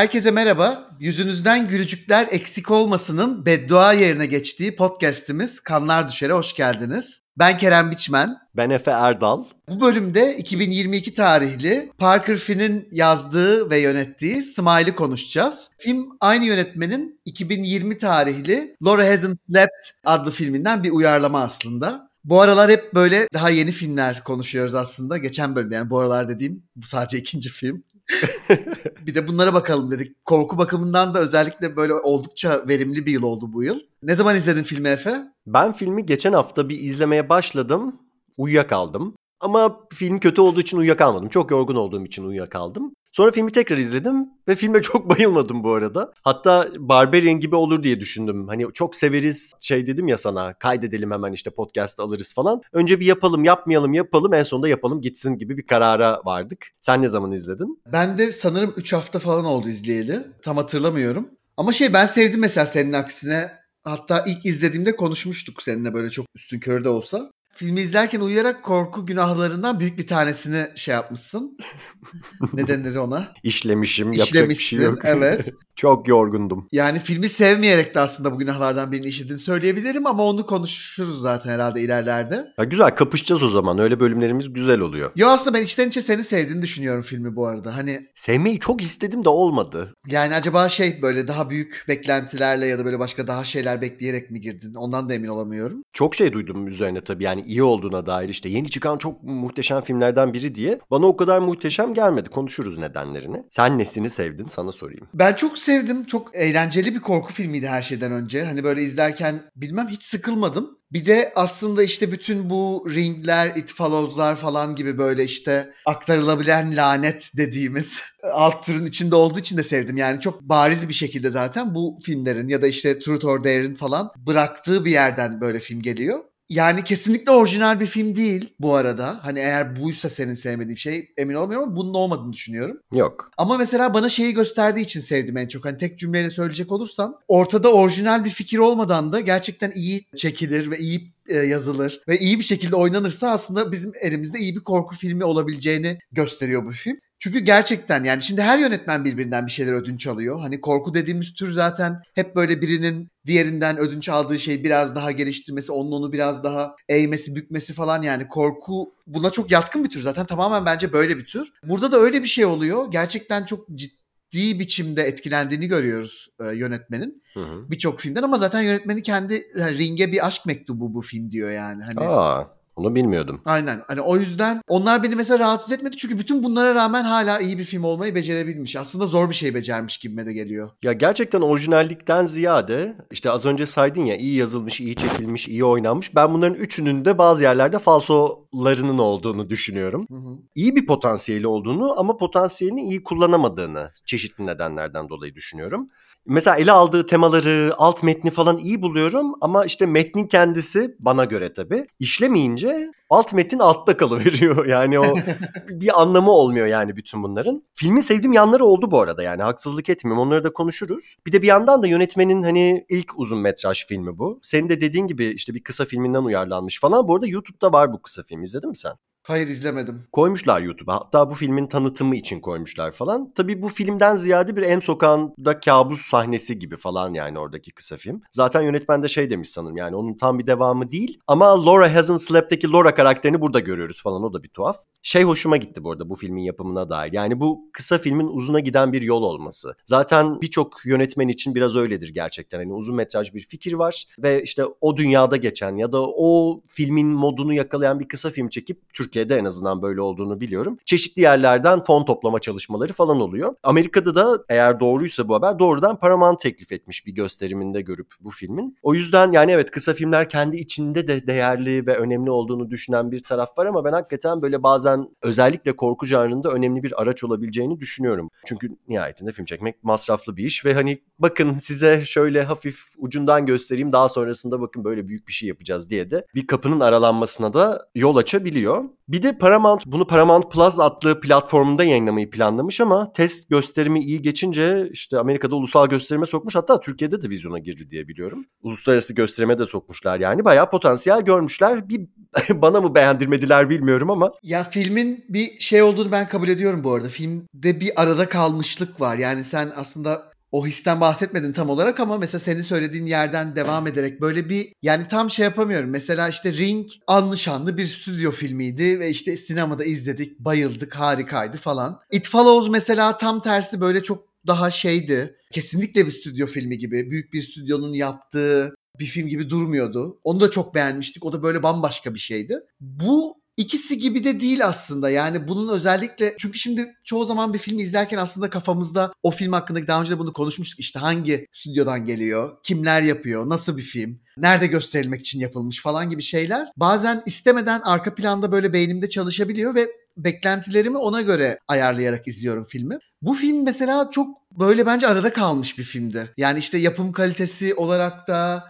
Herkese merhaba. Yüzünüzden gülücükler eksik olmasının beddua yerine geçtiği podcast'imiz Kanlar Düşer'e hoş geldiniz. Ben Kerem Biçmen. Ben Efe Erdal. Bu bölümde 2022 tarihli Parker Finn'in yazdığı ve yönettiği Smile'ı konuşacağız. Film aynı yönetmenin 2020 tarihli Laura Hasn't Slept adlı filminden bir uyarlama aslında. Bu aralar hep böyle daha yeni filmler konuşuyoruz aslında. Geçen bölümde yani bu aralar dediğim bu sadece ikinci film. bir de bunlara bakalım dedik. Korku bakımından da özellikle böyle oldukça verimli bir yıl oldu bu yıl. Ne zaman izledin filmi Efe? Ben filmi geçen hafta bir izlemeye başladım. Uyuyakaldım. Ama film kötü olduğu için uyuyakalmadım. Çok yorgun olduğum için uyuyakaldım. Sonra filmi tekrar izledim ve filme çok bayılmadım bu arada. Hatta Barbarian gibi olur diye düşündüm. Hani çok severiz şey dedim ya sana kaydedelim hemen işte podcast alırız falan. Önce bir yapalım yapmayalım yapalım en sonunda yapalım gitsin gibi bir karara vardık. Sen ne zaman izledin? Ben de sanırım 3 hafta falan oldu izleyeli. Tam hatırlamıyorum. Ama şey ben sevdim mesela senin aksine. Hatta ilk izlediğimde konuşmuştuk seninle böyle çok üstün körde olsa. Filmi izlerken uyuyarak korku günahlarından büyük bir tanesini şey yapmışsın. ne denir ona? İşlemişim. Yapacak bir şey yok. evet. Çok yorgundum. Yani filmi sevmeyerek de aslında bu günahlardan birini işlediğini söyleyebilirim ama onu konuşuruz zaten herhalde ilerlerde. Ya güzel kapışacağız o zaman. Öyle bölümlerimiz güzel oluyor. Yo aslında ben içten içe seni sevdiğini düşünüyorum filmi bu arada. Hani sevmeyi çok istedim de olmadı. Yani acaba şey böyle daha büyük beklentilerle ya da böyle başka daha şeyler bekleyerek mi girdin? Ondan da emin olamıyorum. Çok şey duydum üzerine tabii. Yani iyi olduğuna dair işte yeni çıkan çok muhteşem filmlerden biri diye. Bana o kadar muhteşem gelmedi. Konuşuruz nedenlerini. Sen nesini sevdin sana sorayım. Ben çok sevdim. Çok eğlenceli bir korku filmiydi her şeyden önce. Hani böyle izlerken bilmem hiç sıkılmadım. Bir de aslında işte bütün bu ringler, it follows'lar falan gibi böyle işte aktarılabilen lanet dediğimiz alt türün içinde olduğu için de sevdim. Yani çok bariz bir şekilde zaten bu filmlerin ya da işte Truth or Dare'in falan bıraktığı bir yerden böyle film geliyor. Yani kesinlikle orijinal bir film değil bu arada. Hani eğer buysa senin sevmediğin şey emin olmuyorum ama bunun olmadığını düşünüyorum. Yok. Ama mesela bana şeyi gösterdiği için sevdim en çok. Hani tek cümleyle söyleyecek olursam ortada orijinal bir fikir olmadan da gerçekten iyi çekilir ve iyi e, yazılır ve iyi bir şekilde oynanırsa aslında bizim elimizde iyi bir korku filmi olabileceğini gösteriyor bu film. Çünkü gerçekten yani şimdi her yönetmen birbirinden bir şeyler ödünç alıyor. Hani korku dediğimiz tür zaten hep böyle birinin diğerinden ödünç aldığı şeyi biraz daha geliştirmesi, onun onu biraz daha eğmesi, bükmesi falan yani korku buna çok yatkın bir tür zaten tamamen bence böyle bir tür. Burada da öyle bir şey oluyor. Gerçekten çok ciddi biçimde etkilendiğini görüyoruz e, yönetmenin birçok filmden ama zaten yönetmeni kendi yani ringe bir aşk mektubu bu film diyor yani. Hani Aa. Onu bilmiyordum. Aynen. Hani o yüzden onlar beni mesela rahatsız etmedi. Çünkü bütün bunlara rağmen hala iyi bir film olmayı becerebilmiş. Aslında zor bir şey becermiş gibime de geliyor. Ya gerçekten orijinallikten ziyade işte az önce saydın ya iyi yazılmış, iyi çekilmiş, iyi oynanmış. Ben bunların üçünün de bazı yerlerde falsolarının olduğunu düşünüyorum. Hı hı. İyi bir potansiyeli olduğunu ama potansiyelini iyi kullanamadığını çeşitli nedenlerden dolayı düşünüyorum. Mesela ele aldığı temaları, alt metni falan iyi buluyorum ama işte metnin kendisi bana göre tabii işlemeyince alt metin altta kalıveriyor. Yani o bir anlamı olmuyor yani bütün bunların. Filmi sevdiğim yanları oldu bu arada yani haksızlık etmiyorum onları da konuşuruz. Bir de bir yandan da yönetmenin hani ilk uzun metraj filmi bu. Senin de dediğin gibi işte bir kısa filminden uyarlanmış falan. Bu arada YouTube'da var bu kısa film izledin mi sen? Hayır izlemedim. Koymuşlar YouTube'a. Hatta bu filmin tanıtımı için koymuşlar falan. Tabii bu filmden ziyade bir en sokağında kabus sahnesi gibi falan yani oradaki kısa film. Zaten yönetmen de şey demiş sanırım yani onun tam bir devamı değil. Ama Laura Hasn't Slept'teki Laura karakterini burada görüyoruz falan o da bir tuhaf. Şey hoşuma gitti bu arada bu filmin yapımına dair. Yani bu kısa filmin uzuna giden bir yol olması. Zaten birçok yönetmen için biraz öyledir gerçekten. Hani uzun metraj bir fikir var ve işte o dünyada geçen ya da o filmin modunu yakalayan bir kısa film çekip Türkiye Türkiye'de en azından böyle olduğunu biliyorum. Çeşitli yerlerden fon toplama çalışmaları falan oluyor. Amerika'da da eğer doğruysa bu haber doğrudan Paramount teklif etmiş bir gösteriminde görüp bu filmin. O yüzden yani evet kısa filmler kendi içinde de değerli ve önemli olduğunu düşünen bir taraf var ama ben hakikaten böyle bazen özellikle korku janrında önemli bir araç olabileceğini düşünüyorum. Çünkü nihayetinde film çekmek masraflı bir iş ve hani bakın size şöyle hafif ucundan göstereyim daha sonrasında bakın böyle büyük bir şey yapacağız diye de bir kapının aralanmasına da yol açabiliyor. Bir de Paramount bunu Paramount Plus adlı platformunda yayınlamayı planlamış ama test gösterimi iyi geçince işte Amerika'da ulusal gösterime sokmuş. Hatta Türkiye'de de vizyona girdi diye biliyorum. Uluslararası gösterime de sokmuşlar yani. Bayağı potansiyel görmüşler. Bir bana mı beğendirmediler bilmiyorum ama. Ya filmin bir şey olduğunu ben kabul ediyorum bu arada. Filmde bir arada kalmışlık var. Yani sen aslında o histen bahsetmedin tam olarak ama mesela senin söylediğin yerden devam ederek böyle bir yani tam şey yapamıyorum. Mesela işte Ring anlı şanlı bir stüdyo filmiydi ve işte sinemada izledik, bayıldık, harikaydı falan. It Follows mesela tam tersi böyle çok daha şeydi. Kesinlikle bir stüdyo filmi gibi. Büyük bir stüdyonun yaptığı bir film gibi durmuyordu. Onu da çok beğenmiştik. O da böyle bambaşka bir şeydi. Bu ikisi gibi de değil aslında. Yani bunun özellikle çünkü şimdi çoğu zaman bir film izlerken aslında kafamızda o film hakkında daha önce de bunu konuşmuştuk. İşte hangi stüdyodan geliyor, kimler yapıyor, nasıl bir film, nerede gösterilmek için yapılmış falan gibi şeyler. Bazen istemeden arka planda böyle beynimde çalışabiliyor ve beklentilerimi ona göre ayarlayarak izliyorum filmi. Bu film mesela çok böyle bence arada kalmış bir filmdi. Yani işte yapım kalitesi olarak da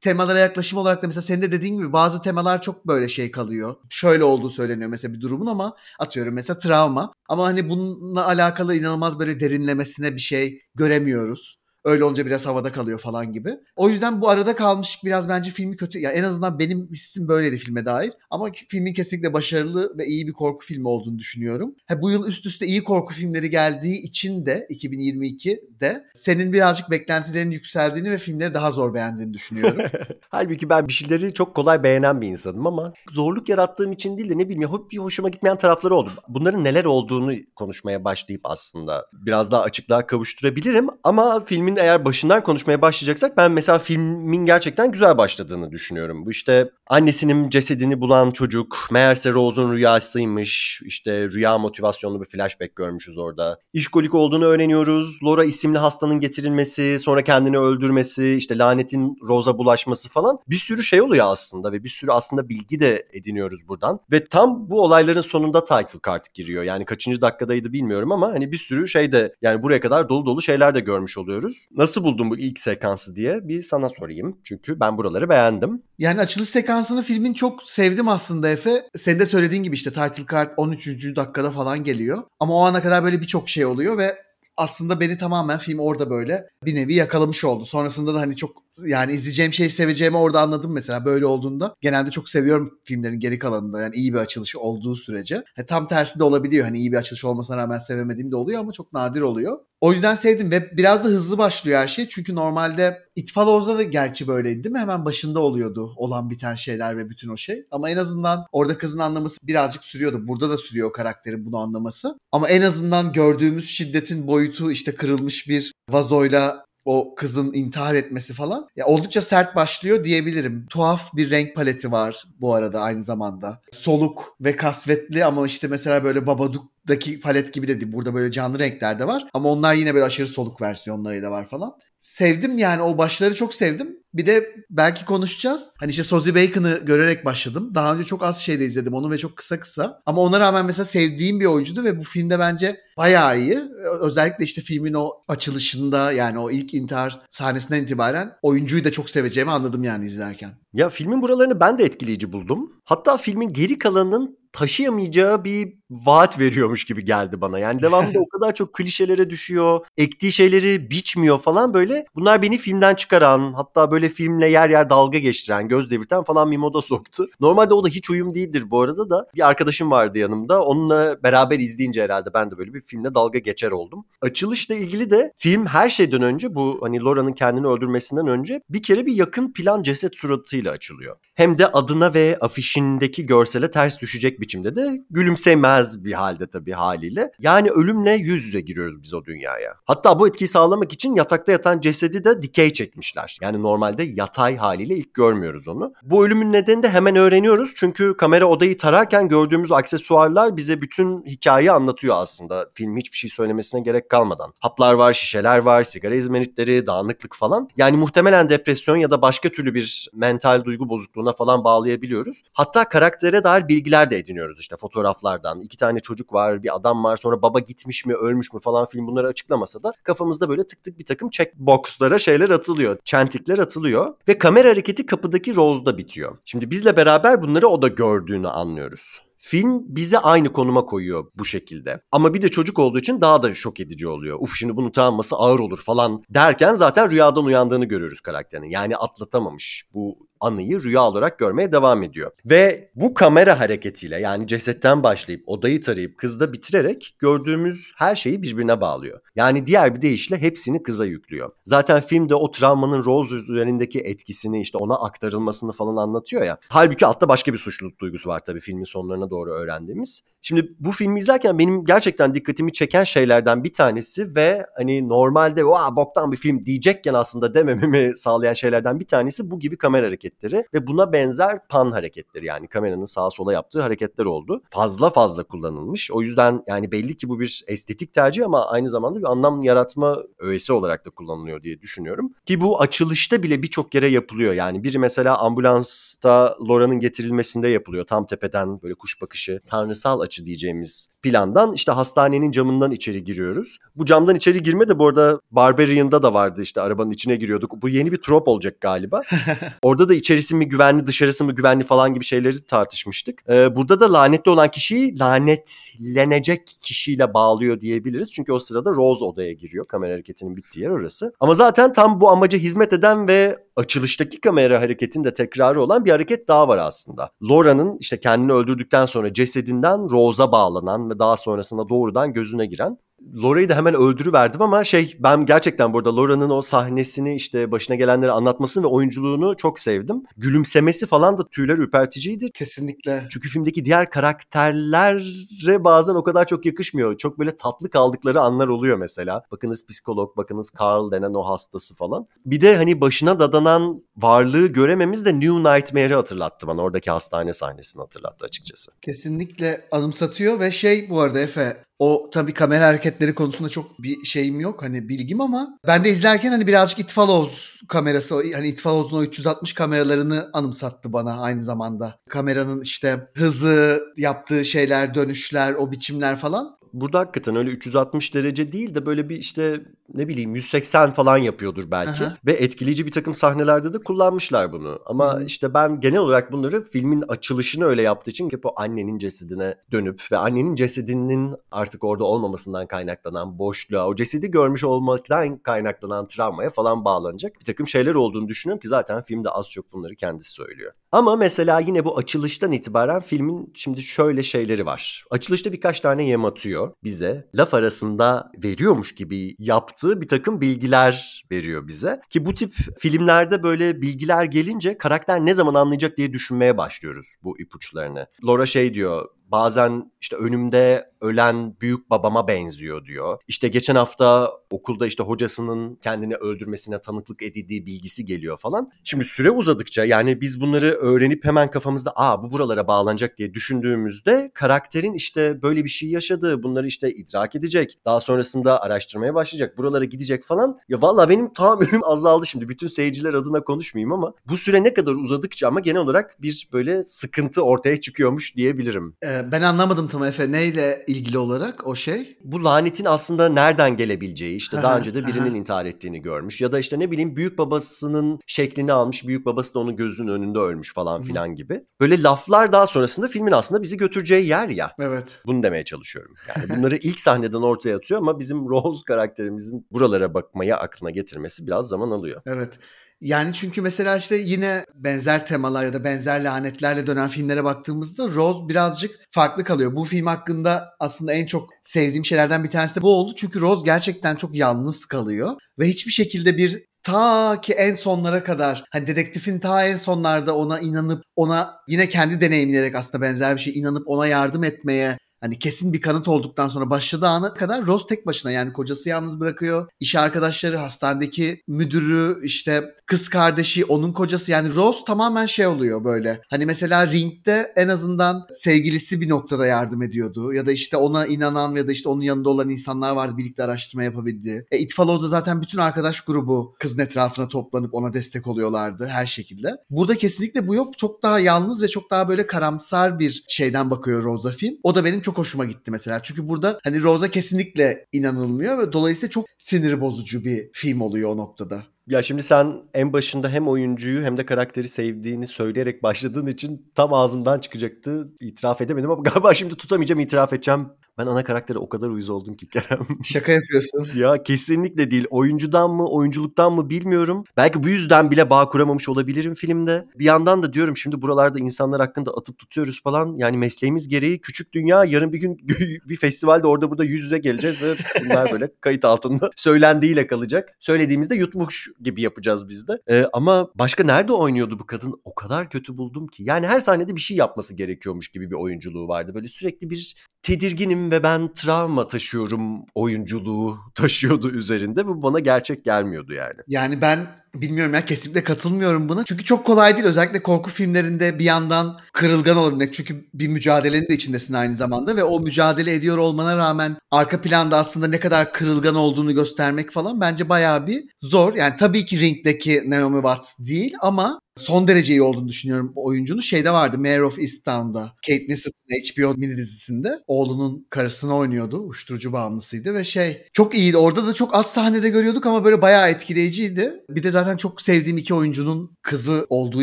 temalara yaklaşım olarak da mesela senin de dediğin gibi bazı temalar çok böyle şey kalıyor. Şöyle olduğu söyleniyor mesela bir durumun ama atıyorum mesela travma. Ama hani bununla alakalı inanılmaz böyle derinlemesine bir şey göremiyoruz. Öyle olunca biraz havada kalıyor falan gibi. O yüzden bu arada kalmış biraz bence filmi kötü. Ya en azından benim hissim böyleydi filme dair. Ama filmin kesinlikle başarılı ve iyi bir korku filmi olduğunu düşünüyorum. Ha, bu yıl üst üste iyi korku filmleri geldiği için de 2022'de senin birazcık beklentilerin yükseldiğini ve filmleri daha zor beğendiğini düşünüyorum. Halbuki ben bir şeyleri çok kolay beğenen bir insanım ama zorluk yarattığım için değil de ne bileyim bir hoşuma gitmeyen tarafları oldu. Bunların neler olduğunu konuşmaya başlayıp aslında biraz daha açıklığa kavuşturabilirim ama filmin eğer başından konuşmaya başlayacaksak ben mesela filmin gerçekten güzel başladığını düşünüyorum. Bu işte annesinin cesedini bulan çocuk meğerse Rose'un rüyasıymış. İşte rüya motivasyonlu bir flashback görmüşüz orada. İşkolik olduğunu öğreniyoruz. Laura isimli hastanın getirilmesi, sonra kendini öldürmesi, işte lanetin Rose'a bulaşması falan bir sürü şey oluyor aslında ve bir sürü aslında bilgi de ediniyoruz buradan. Ve tam bu olayların sonunda title card giriyor. Yani kaçıncı dakikadaydı bilmiyorum ama hani bir sürü şey de yani buraya kadar dolu dolu şeyler de görmüş oluyoruz. Nasıl buldun bu ilk sekansı diye bir sana sorayım. Çünkü ben buraları beğendim. Yani açılış sekansını filmin çok sevdim aslında Efe. Senin de söylediğin gibi işte title card 13. dakikada falan geliyor. Ama o ana kadar böyle birçok şey oluyor ve aslında beni tamamen film orada böyle bir nevi yakalamış oldu. Sonrasında da hani çok yani izleyeceğim şeyi seveceğimi orada anladım mesela böyle olduğunda. Genelde çok seviyorum filmlerin geri kalanında yani iyi bir açılışı olduğu sürece. He, tam tersi de olabiliyor hani iyi bir açılış olmasına rağmen sevemediğim de oluyor ama çok nadir oluyor. O yüzden sevdim ve biraz da hızlı başlıyor her şey. Çünkü normalde It Follows'da da gerçi böyleydi değil mi? Hemen başında oluyordu olan biten şeyler ve bütün o şey. Ama en azından orada kızın anlaması birazcık sürüyordu. Burada da sürüyor karakterin bunu anlaması. Ama en azından gördüğümüz şiddetin boyutu işte kırılmış bir vazoyla o kızın intihar etmesi falan. Ya oldukça sert başlıyor diyebilirim. Tuhaf bir renk paleti var bu arada aynı zamanda. Soluk ve kasvetli ama işte mesela böyle Babadook'daki palet gibi de değil. Burada böyle canlı renkler de var. Ama onlar yine böyle aşırı soluk versiyonlarıyla var falan. Sevdim yani o başları çok sevdim. Bir de belki konuşacağız. Hani işte Sozi Bacon'ı görerek başladım. Daha önce çok az şeyde izledim onu ve çok kısa kısa. Ama ona rağmen mesela sevdiğim bir oyuncuydu ve bu filmde bence bayağı iyi. Özellikle işte filmin o açılışında yani o ilk intihar sahnesinden itibaren oyuncuyu da çok seveceğimi anladım yani izlerken. Ya filmin buralarını ben de etkileyici buldum. Hatta filmin geri kalanının taşıyamayacağı bir vaat veriyormuş gibi geldi bana. Yani devamında o kadar çok klişelere düşüyor. Ektiği şeyleri biçmiyor falan böyle. Bunlar beni filmden çıkaran hatta böyle filmle yer yer dalga geçtiren, göz devirten falan bir moda soktu. Normalde o da hiç uyum değildir bu arada da. Bir arkadaşım vardı yanımda. Onunla beraber izleyince herhalde ben de böyle bir filmle dalga geçer oldum. Açılışla ilgili de film her şeyden önce bu hani Laura'nın kendini öldürmesinden önce bir kere bir yakın plan ceset suratıyla açılıyor. Hem de adına ve afişindeki görsele ters düşecek biçimde de gülümsemez bir halde tabii haliyle. Yani ölümle yüz yüze giriyoruz biz o dünyaya. Hatta bu etkiyi sağlamak için yatakta yatan cesedi de dikey çekmişler. Yani normalde yatay haliyle ilk görmüyoruz onu. Bu ölümün nedeni de hemen öğreniyoruz. Çünkü kamera odayı tararken gördüğümüz aksesuarlar bize bütün hikayeyi anlatıyor aslında. Film hiçbir şey söylemesine gerek kalmadan. Haplar var, şişeler var, sigara izmaritleri, dağınıklık falan. Yani muhtemelen depresyon ya da başka türlü bir mental duygu bozukluğuna falan bağlayabiliyoruz. Hatta karaktere dair bilgiler de ediniyoruz işte fotoğraflardan. İki tane çocuk var, bir adam var, sonra baba gitmiş mi, ölmüş mü falan film bunları açıklamasa da kafamızda böyle tık tık bir takım checkboxlara şeyler atılıyor. Çentikler atılıyor ve kamera hareketi kapıdaki Rose'da bitiyor. Şimdi bizle beraber bunları o da gördüğünü anlıyoruz. Film bizi aynı konuma koyuyor bu şekilde. Ama bir de çocuk olduğu için daha da şok edici oluyor. Uf şimdi bunun travması ağır olur falan derken zaten rüyadan uyandığını görüyoruz karakterin. Yani atlatamamış bu anıyı rüya olarak görmeye devam ediyor. Ve bu kamera hareketiyle yani cesetten başlayıp odayı tarayıp kızda bitirerek gördüğümüz her şeyi birbirine bağlıyor. Yani diğer bir deyişle hepsini kıza yüklüyor. Zaten filmde o travmanın Rose üzerindeki etkisini işte ona aktarılmasını falan anlatıyor ya. Halbuki altta başka bir suçluluk duygusu var tabii filmin sonlarına doğru öğrendiğimiz. Şimdi bu filmi izlerken benim gerçekten dikkatimi çeken şeylerden bir tanesi ve hani normalde vaa boktan bir film diyecekken aslında demememi sağlayan şeylerden bir tanesi bu gibi kamera hareketleri ve buna benzer pan hareketleri yani kameranın sağa sola yaptığı hareketler oldu. Fazla fazla kullanılmış. O yüzden yani belli ki bu bir estetik tercih ama aynı zamanda bir anlam yaratma öğesi olarak da kullanılıyor diye düşünüyorum. Ki bu açılışta bile birçok yere yapılıyor. Yani biri mesela ambulansta Laura'nın getirilmesinde yapılıyor. Tam tepeden böyle kuş bakışı, tanrısal açı diyeceğimiz plandan işte hastanenin camından içeri giriyoruz. Bu camdan içeri girme de bu arada Barbarian'da da vardı işte arabanın içine giriyorduk. Bu yeni bir trop olacak galiba. Orada da içerisi mi güvenli dışarısı mı güvenli falan gibi şeyleri tartışmıştık. Ee, burada da lanetli olan kişiyi lanetlenecek kişiyle bağlıyor diyebiliriz. Çünkü o sırada Rose odaya giriyor. Kamera hareketinin bittiği yer orası. Ama zaten tam bu amaca hizmet eden ve açılıştaki kamera hareketinin de tekrarı olan bir hareket daha var aslında. Laura'nın işte kendini öldürdükten sonra cesedinden Rose'a bağlanan ve daha sonrasında doğrudan gözüne giren Laura'yı da hemen öldürüverdim ama şey ben gerçekten burada Laura'nın o sahnesini işte başına gelenleri anlatmasını ve oyunculuğunu çok sevdim. Gülümsemesi falan da tüyler ürperticiydi. Kesinlikle. Çünkü filmdeki diğer karakterlere bazen o kadar çok yakışmıyor. Çok böyle tatlı kaldıkları anlar oluyor mesela. Bakınız psikolog, bakınız Carl denen o hastası falan. Bir de hani başına dadanan varlığı görememiz de New Nightmare'i hatırlattı bana. Oradaki hastane sahnesini hatırlattı açıkçası. Kesinlikle anımsatıyor ve şey bu arada Efe o tabii kamera hareketleri konusunda çok bir şeyim yok hani bilgim ama ben de izlerken hani birazcık İtfaloz kamerası hani İtfaloz'un o 360 kameralarını anımsattı bana aynı zamanda. Kameranın işte hızı, yaptığı şeyler, dönüşler, o biçimler falan burada hakikaten öyle 360 derece değil de böyle bir işte ne bileyim 180 falan yapıyordur belki. Aha. Ve etkileyici bir takım sahnelerde de kullanmışlar bunu. Ama Hı-hı. işte ben genel olarak bunları filmin açılışını öyle yaptığı için hep o annenin cesedine dönüp ve annenin cesedinin artık orada olmamasından kaynaklanan boşluğa, o cesedi görmüş olmaktan kaynaklanan travmaya falan bağlanacak bir takım şeyler olduğunu düşünüyorum ki zaten filmde az çok bunları kendisi söylüyor. Ama mesela yine bu açılıştan itibaren filmin şimdi şöyle şeyleri var. Açılışta birkaç tane yem atıyor bize. Laf arasında veriyormuş gibi yaptığı bir takım bilgiler veriyor bize. Ki bu tip filmlerde böyle bilgiler gelince karakter ne zaman anlayacak diye düşünmeye başlıyoruz bu ipuçlarını. Laura şey diyor bazen işte önümde ölen büyük babama benziyor diyor. İşte geçen hafta okulda işte hocasının kendini öldürmesine tanıklık edildiği bilgisi geliyor falan. Şimdi süre uzadıkça yani biz bunları öğrenip hemen kafamızda aa bu buralara bağlanacak diye düşündüğümüzde karakterin işte böyle bir şey yaşadığı, bunları işte idrak edecek. Daha sonrasında araştırmaya başlayacak, buralara gidecek falan. Ya valla benim tahammülüm azaldı şimdi. Bütün seyirciler adına konuşmayayım ama bu süre ne kadar uzadıkça ama genel olarak bir böyle sıkıntı ortaya çıkıyormuş diyebilirim. Ee, ben anlamadım tam Efe. Neyle ilgili olarak o şey? Bu lanetin aslında nereden gelebileceği işte daha önce de birinin intihar ettiğini görmüş ya da işte ne bileyim büyük babasının şeklini almış büyük babası da onun gözünün önünde ölmüş falan filan gibi. Böyle laflar daha sonrasında filmin aslında bizi götüreceği yer ya. Evet. Bunu demeye çalışıyorum. Yani bunları ilk sahneden ortaya atıyor ama bizim Rose karakterimizin buralara bakmaya aklına getirmesi biraz zaman alıyor. Evet. Yani çünkü mesela işte yine benzer temalar ya da benzer lanetlerle dönen filmlere baktığımızda Rose birazcık farklı kalıyor. Bu film hakkında aslında en çok sevdiğim şeylerden bir tanesi de bu oldu. Çünkü Rose gerçekten çok yalnız kalıyor ve hiçbir şekilde bir ta ki en sonlara kadar hani dedektifin ta en sonlarda ona inanıp ona yine kendi deneyimleyerek aslında benzer bir şey inanıp ona yardım etmeye hani kesin bir kanıt olduktan sonra başladığı ana kadar Rose tek başına yani kocası yalnız bırakıyor. İş arkadaşları, hastanedeki müdürü, işte kız kardeşi, onun kocası yani Rose tamamen şey oluyor böyle. Hani mesela ringde en azından sevgilisi bir noktada yardım ediyordu ya da işte ona inanan ya da işte onun yanında olan insanlar vardı birlikte araştırma yapabildi. E, It Follow'da zaten bütün arkadaş grubu kızın etrafına toplanıp ona destek oluyorlardı her şekilde. Burada kesinlikle bu yok. Çok daha yalnız ve çok daha böyle karamsar bir şeyden bakıyor Rose'a film. O da benim çok hoşuma gitti mesela. Çünkü burada hani Rose'a kesinlikle inanılmıyor ve dolayısıyla çok sinir bozucu bir film oluyor o noktada. Ya şimdi sen en başında hem oyuncuyu hem de karakteri sevdiğini söyleyerek başladığın için tam ağzımdan çıkacaktı. İtiraf edemedim ama galiba şimdi tutamayacağım itiraf edeceğim. Ben ana karaktere o kadar uyuz oldum ki Kerem. Şaka yapıyorsun. ya kesinlikle değil. Oyuncudan mı, oyunculuktan mı bilmiyorum. Belki bu yüzden bile bağ kuramamış olabilirim filmde. Bir yandan da diyorum şimdi buralarda insanlar hakkında atıp tutuyoruz falan. Yani mesleğimiz gereği küçük dünya yarın bir gün bir festivalde orada burada yüz yüze geleceğiz ve bunlar böyle kayıt altında söylendiğiyle kalacak. Söylediğimizde yutmuş gibi yapacağız biz de. Ee, ama başka nerede oynuyordu bu kadın? O kadar kötü buldum ki. Yani her sahnede bir şey yapması gerekiyormuş gibi bir oyunculuğu vardı. Böyle sürekli bir tedirginim ve ben travma taşıyorum oyunculuğu taşıyordu üzerinde. Bu bana gerçek gelmiyordu yani. Yani ben bilmiyorum ya kesinlikle katılmıyorum buna. Çünkü çok kolay değil özellikle korku filmlerinde bir yandan kırılgan olabilmek. Çünkü bir mücadelenin de içindesin aynı zamanda ve o mücadele ediyor olmana rağmen arka planda aslında ne kadar kırılgan olduğunu göstermek falan bence bayağı bir zor. Yani tabii ki ringdeki Naomi Watts değil ama son derece iyi olduğunu düşünüyorum oyuncunun. Şeyde vardı Mayor of Easttown'da. Kate Winslet'ın HBO mini dizisinde oğlunun karısını oynuyordu. Uyuşturucu bağımlısıydı ve şey çok iyiydi. Orada da çok az sahnede görüyorduk ama böyle bayağı etkileyiciydi. Bir de zaten çok sevdiğim iki oyuncunun kızı olduğu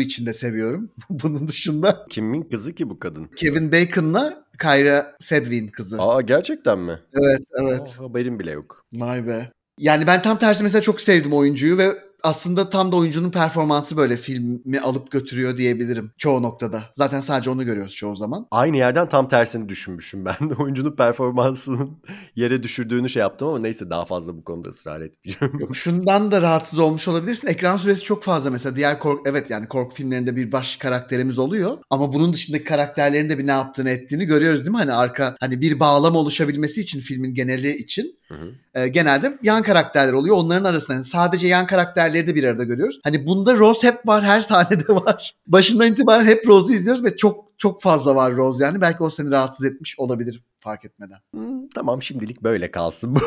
için de seviyorum. Bunun dışında. Kimin kızı ki bu kadın? Kevin Bacon'la Kyra Sedgwick'in kızı. Aa gerçekten mi? Evet evet. Aa, haberim bile yok. Vay be. Yani ben tam tersi mesela çok sevdim oyuncuyu ve aslında tam da oyuncunun performansı böyle filmi alıp götürüyor diyebilirim çoğu noktada. Zaten sadece onu görüyoruz çoğu zaman. Aynı yerden tam tersini düşünmüşüm ben de. Oyuncunun performansının yere düşürdüğünü şey yaptım ama neyse daha fazla bu konuda ısrar etmeyeceğim. Yok, şundan da rahatsız olmuş olabilirsin. Ekran süresi çok fazla mesela. Diğer kork evet yani korku filmlerinde bir baş karakterimiz oluyor. Ama bunun dışındaki karakterlerin de bir ne yaptığını ettiğini görüyoruz değil mi? Hani arka hani bir bağlam oluşabilmesi için filmin geneli için E, genelde yan karakterler oluyor. Onların arasında yani sadece yan karakterleri de bir arada görüyoruz. Hani bunda Rose hep var, her sahnede var. Başından itibaren hep Rose'u izliyoruz ve çok çok fazla var Rose yani. Belki o seni rahatsız etmiş olabilir fark etmeden. Hmm, tamam şimdilik böyle kalsın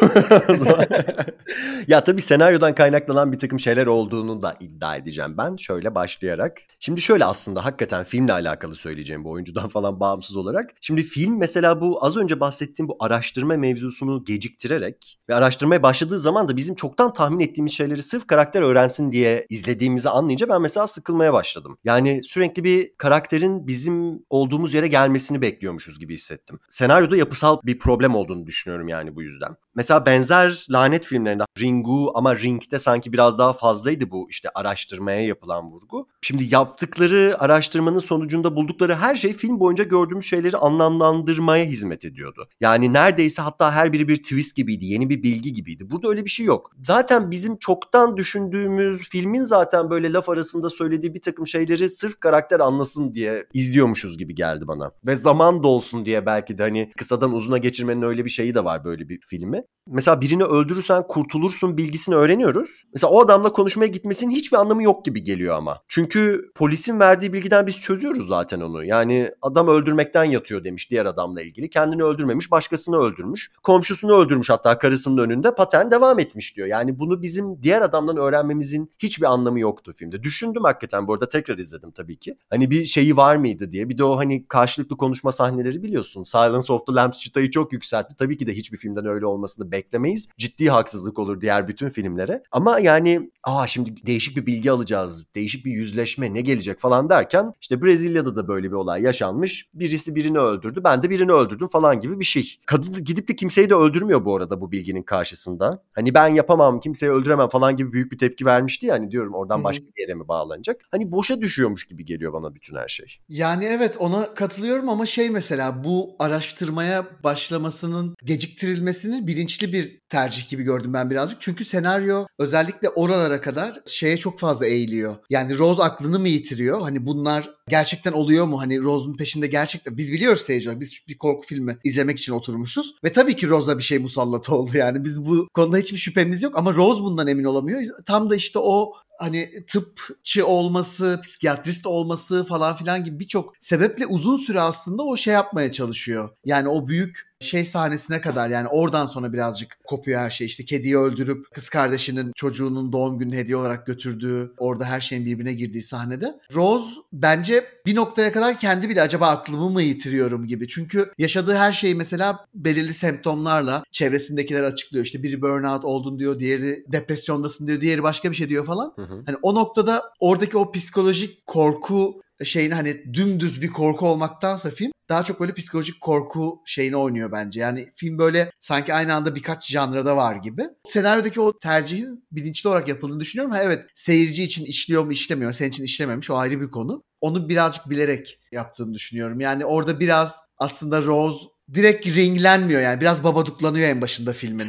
ya tabii senaryodan kaynaklanan bir takım şeyler olduğunu da iddia edeceğim ben. Şöyle başlayarak. Şimdi şöyle aslında hakikaten filmle alakalı söyleyeceğim bu oyuncudan falan bağımsız olarak. Şimdi film mesela bu az önce bahsettiğim bu araştırma mevzusunu geciktirerek ve araştırmaya başladığı zaman da bizim çoktan tahmin ettiğimiz şeyleri sırf karakter öğrensin diye izlediğimizi anlayınca ben mesela sıkılmaya başladım. Yani sürekli bir karakterin bizim olduğumuz yere gelmesini bekliyormuşuz gibi hissettim. Senaryoda yapısal bir problem olduğunu düşünüyorum yani bu yüzden. Mesela benzer lanet filmlerinde Ringu ama Ring'de sanki biraz daha fazlaydı bu işte araştırmaya yapılan vurgu. Şimdi yaptıkları araştırmanın sonucunda buldukları her şey film boyunca gördüğümüz şeyleri anlamlandırmaya hizmet ediyordu. Yani neredeyse hatta her biri bir twist gibiydi, yeni bir bilgi gibiydi. Burada öyle bir şey yok. Zaten bizim çoktan düşündüğümüz filmin zaten böyle laf arasında söylediği bir takım şeyleri sırf karakter anlasın diye izliyormuşuz gibi geldi bana. Ve zaman dolsun diye belki de hani kısadan uzuna geçirmenin öyle bir şeyi de var böyle bir filmi. Mesela birini öldürürsen kurtulursun bilgisini öğreniyoruz. Mesela o adamla konuşmaya gitmesinin hiçbir anlamı yok gibi geliyor ama. Çünkü polisin verdiği bilgiden biz çözüyoruz zaten onu. Yani adam öldürmekten yatıyor demiş diğer adamla ilgili. Kendini öldürmemiş, başkasını öldürmüş. Komşusunu öldürmüş hatta karısının önünde. Patern devam etmiş diyor. Yani bunu bizim diğer adamdan öğrenmemizin hiçbir anlamı yoktu filmde. Düşündüm hakikaten bu arada tekrar izledim tabii ki. Hani bir şeyi var mıydı diye. Bir de o hani karşılıklı konuşma sahneleri biliyorsun. Silence of the Lambs çıtayı çok yükseltti. Tabii ki de hiçbir filmden öyle olmasını beklemeyiz. Ciddi haksızlık olur diğer bütün filmlere. Ama yani aa şimdi değişik bir bilgi alacağız. Değişik bir yüzleşme ne gelecek falan derken işte Brezilya'da da böyle bir olay yaşanmış. Birisi birini öldürdü. Ben de birini öldürdüm falan gibi bir şey. Kadın gidip de kimseyi de öldürmüyor bu arada bu bilginin karşısında. Hani ben yapamam, kimseyi öldüremem falan gibi büyük bir tepki vermişti ya hani diyorum oradan başka bir yere mi bağlanacak? Hani boşa düşüyormuş gibi geliyor bana bütün her şey. Yani evet ona katılıyorum ama şey mesela bu araştırmaya başlamasının geciktirilmesini bilinçli bir tercih gibi gördüm ben birazcık. Çünkü senaryo özellikle oralara kadar şeye çok fazla eğiliyor. Yani Rose aklını mı yitiriyor? Hani bunlar gerçekten oluyor mu? Hani Rose'un peşinde gerçekten biz biliyoruz seyirci olarak. Biz bir korku filmi izlemek için oturmuşuz ve tabii ki Rose'a bir şey musallat oldu yani. Biz bu konuda hiçbir şüphemiz yok ama Rose bundan emin olamıyor. Tam da işte o hani tıpçı olması, psikiyatrist olması falan filan gibi birçok sebeple uzun süre aslında o şey yapmaya çalışıyor. Yani o büyük şey sahnesine kadar yani oradan sonra birazcık kopuyor her şey. İşte kediyi öldürüp kız kardeşinin çocuğunun doğum günü hediye olarak götürdüğü orada her şeyin birbirine girdiği sahnede. Rose bence bir noktaya kadar kendi bile acaba aklımı mı yitiriyorum gibi. Çünkü yaşadığı her şeyi mesela belirli semptomlarla çevresindekiler açıklıyor. İşte biri burnout oldun diyor, diğeri depresyondasın diyor, diğeri başka bir şey diyor falan. Hı hı. Hani o noktada oradaki o psikolojik korku şeyini hani dümdüz bir korku olmaktansa film daha çok böyle psikolojik korku şeyini oynuyor bence. Yani film böyle sanki aynı anda birkaç janrada var gibi. Senaryodaki o tercihin bilinçli olarak yapıldığını düşünüyorum. Ha evet seyirci için işliyor mu işlemiyor. Senin için işlememiş o ayrı bir konu. Onu birazcık bilerek yaptığını düşünüyorum. Yani orada biraz aslında Rose direkt ringlenmiyor yani. Biraz babaduklanıyor en başında filmin.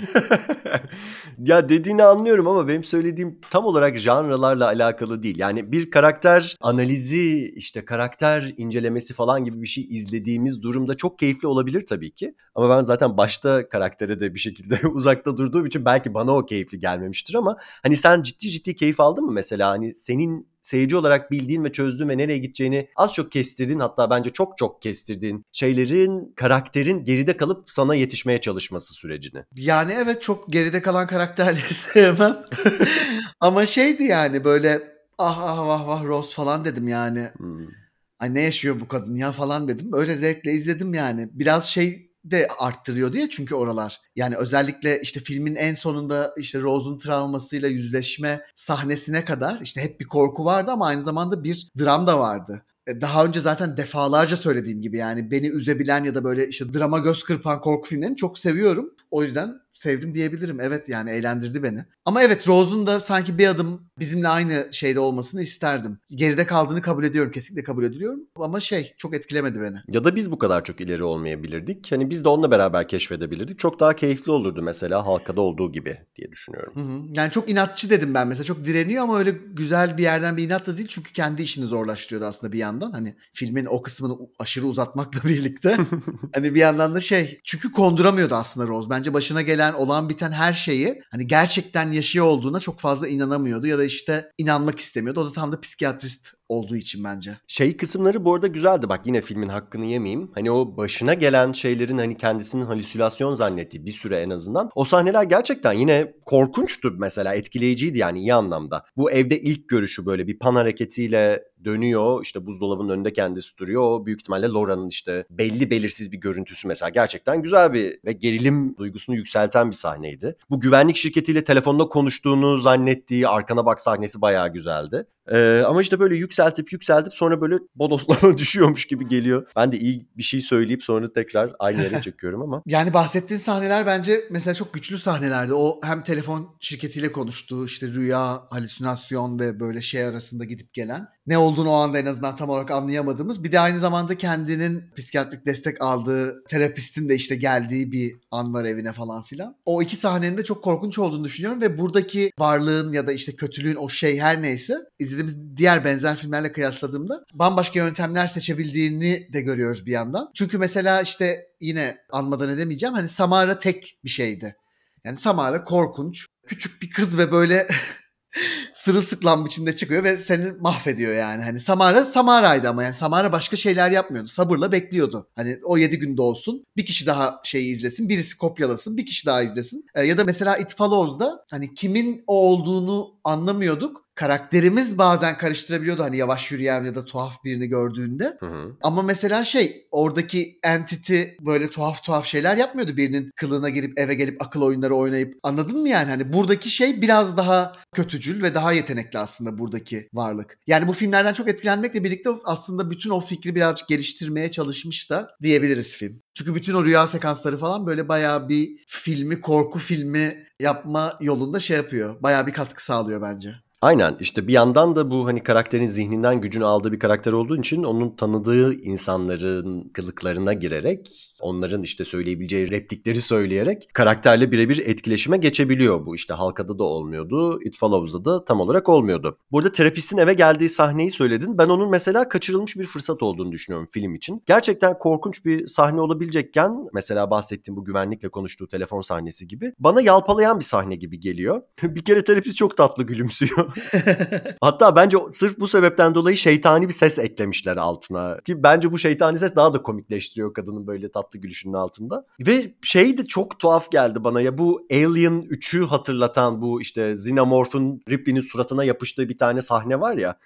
ya dediğini anlıyorum ama benim söylediğim tam olarak janralarla alakalı değil. Yani bir karakter analizi, işte karakter incelemesi falan gibi bir şey izlediğimiz durumda çok keyifli olabilir tabii ki. Ama ben zaten başta karaktere de bir şekilde uzakta durduğum için belki bana o keyifli gelmemiştir ama hani sen ciddi ciddi keyif aldın mı mesela? Hani senin seyirci olarak bildiğin ve çözdüğün ve nereye gideceğini az çok kestirdiğin hatta bence çok çok kestirdiğin şeylerin karakterin geride kalıp sana yetişmeye çalışması sürecini. Yani evet çok geride kalan karakterleri sevmem. Ama şeydi yani böyle ah ah vah vah Rose falan dedim yani. Hmm. Ay ne yaşıyor bu kadın ya falan dedim. Öyle zevkle izledim yani. Biraz şey de arttırıyor diye çünkü oralar. Yani özellikle işte filmin en sonunda işte Rose'un travmasıyla yüzleşme sahnesine kadar işte hep bir korku vardı ama aynı zamanda bir dram da vardı. E, Daha önce zaten defalarca söylediğim gibi yani beni üzebilen ya da böyle işte drama göz kırpan korku filmlerini çok seviyorum. O yüzden sevdim diyebilirim. Evet yani eğlendirdi beni. Ama evet Rose'un da sanki bir adım bizimle aynı şeyde olmasını isterdim. Geride kaldığını kabul ediyorum. Kesinlikle kabul ediyorum. Ama şey çok etkilemedi beni. Ya da biz bu kadar çok ileri olmayabilirdik. Hani biz de onunla beraber keşfedebilirdik. Çok daha keyifli olurdu mesela halkada olduğu gibi diye düşünüyorum. Hı hı. Yani çok inatçı dedim ben mesela. Çok direniyor ama öyle güzel bir yerden bir inat da değil. Çünkü kendi işini zorlaştırıyordu aslında bir yandan. Hani filmin o kısmını aşırı uzatmakla birlikte. hani bir yandan da şey. Çünkü konduramıyordu aslında Rose. Bence başına gelen olan biten her şeyi hani gerçekten yaşıyor olduğuna çok fazla inanamıyordu. Ya da işte inanmak istemiyordu. O da tam da psikiyatrist olduğu için bence. Şey kısımları bu arada güzeldi. Bak yine filmin hakkını yemeyeyim. Hani o başına gelen şeylerin hani kendisinin halüsinasyon zannettiği bir süre en azından. O sahneler gerçekten yine korkunçtu mesela. Etkileyiciydi yani iyi anlamda. Bu evde ilk görüşü böyle bir pan hareketiyle dönüyor. İşte buzdolabının önünde kendisi duruyor. Büyük ihtimalle Laura'nın işte belli belirsiz bir görüntüsü mesela. Gerçekten güzel bir ve gerilim duygusunu yükselten bir sahneydi. Bu güvenlik şirketiyle telefonda konuştuğunu zannettiği arkana bak sahnesi bayağı güzeldi. Ee, ama işte böyle yükseltip yükseltip sonra böyle bodoslama düşüyormuş gibi geliyor. Ben de iyi bir şey söyleyip sonra tekrar aynı yere çekiyorum ama. Yani bahsettiğin sahneler bence mesela çok güçlü sahnelerdi. O hem telefon şirketiyle konuştuğu işte rüya, halüsinasyon ve böyle şey arasında gidip gelen. Ne olduğunu o anda en azından tam olarak anlayamadığımız. Bir de aynı zamanda kendinin psikiyatrik destek aldığı terapistin de işte geldiği bir an var evine falan filan. O iki sahnenin de çok korkunç olduğunu düşünüyorum ve buradaki varlığın ya da işte kötülüğün o şey her neyse izlediğimiz diğer benzer filmlerle kıyasladığımda bambaşka yöntemler seçebildiğini de görüyoruz bir yandan. Çünkü mesela işte yine anmadan edemeyeceğim hani Samara tek bir şeydi. Yani Samara korkunç, küçük bir kız ve böyle sırılsıklam biçimde çıkıyor ve seni mahvediyor yani. Hani Samara Samara'ydı ama yani Samara başka şeyler yapmıyordu. Sabırla bekliyordu. Hani o 7 günde olsun. Bir kişi daha şeyi izlesin. Birisi kopyalasın. Bir kişi daha izlesin. Ee, ya da mesela It Follows'da hani kimin o olduğunu anlamıyorduk. Karakterimiz bazen karıştırabiliyordu hani yavaş yürüyen ya da tuhaf birini gördüğünde. Hı hı. Ama mesela şey oradaki entity böyle tuhaf tuhaf şeyler yapmıyordu birinin kılığına girip eve gelip akıl oyunları oynayıp anladın mı yani hani buradaki şey biraz daha kötücül ve daha yetenekli aslında buradaki varlık. Yani bu filmlerden çok etkilenmekle birlikte aslında bütün o fikri birazcık geliştirmeye çalışmış da diyebiliriz film. Çünkü bütün o rüya sekansları falan böyle bayağı bir filmi korku filmi yapma yolunda şey yapıyor. Bayağı bir katkı sağlıyor bence. Aynen işte bir yandan da bu hani karakterin zihninden gücünü aldığı bir karakter olduğu için onun tanıdığı insanların kılıklarına girerek onların işte söyleyebileceği replikleri söyleyerek karakterle birebir etkileşime geçebiliyor bu. işte Halkada da olmuyordu, It Follows'da da tam olarak olmuyordu. Burada terapistin eve geldiği sahneyi söyledin. Ben onun mesela kaçırılmış bir fırsat olduğunu düşünüyorum film için. Gerçekten korkunç bir sahne olabilecekken mesela bahsettiğim bu güvenlikle konuştuğu telefon sahnesi gibi bana yalpalayan bir sahne gibi geliyor. bir kere terapist çok tatlı gülümsüyor. Hatta bence sırf bu sebepten dolayı şeytani bir ses eklemişler altına. Ki bence bu şeytani ses daha da komikleştiriyor kadının böyle tatlı gülüşünün altında. Ve şey de çok tuhaf geldi bana ya bu Alien 3'ü hatırlatan bu işte Xenomorph'un Ripley'nin suratına yapıştığı bir tane sahne var ya.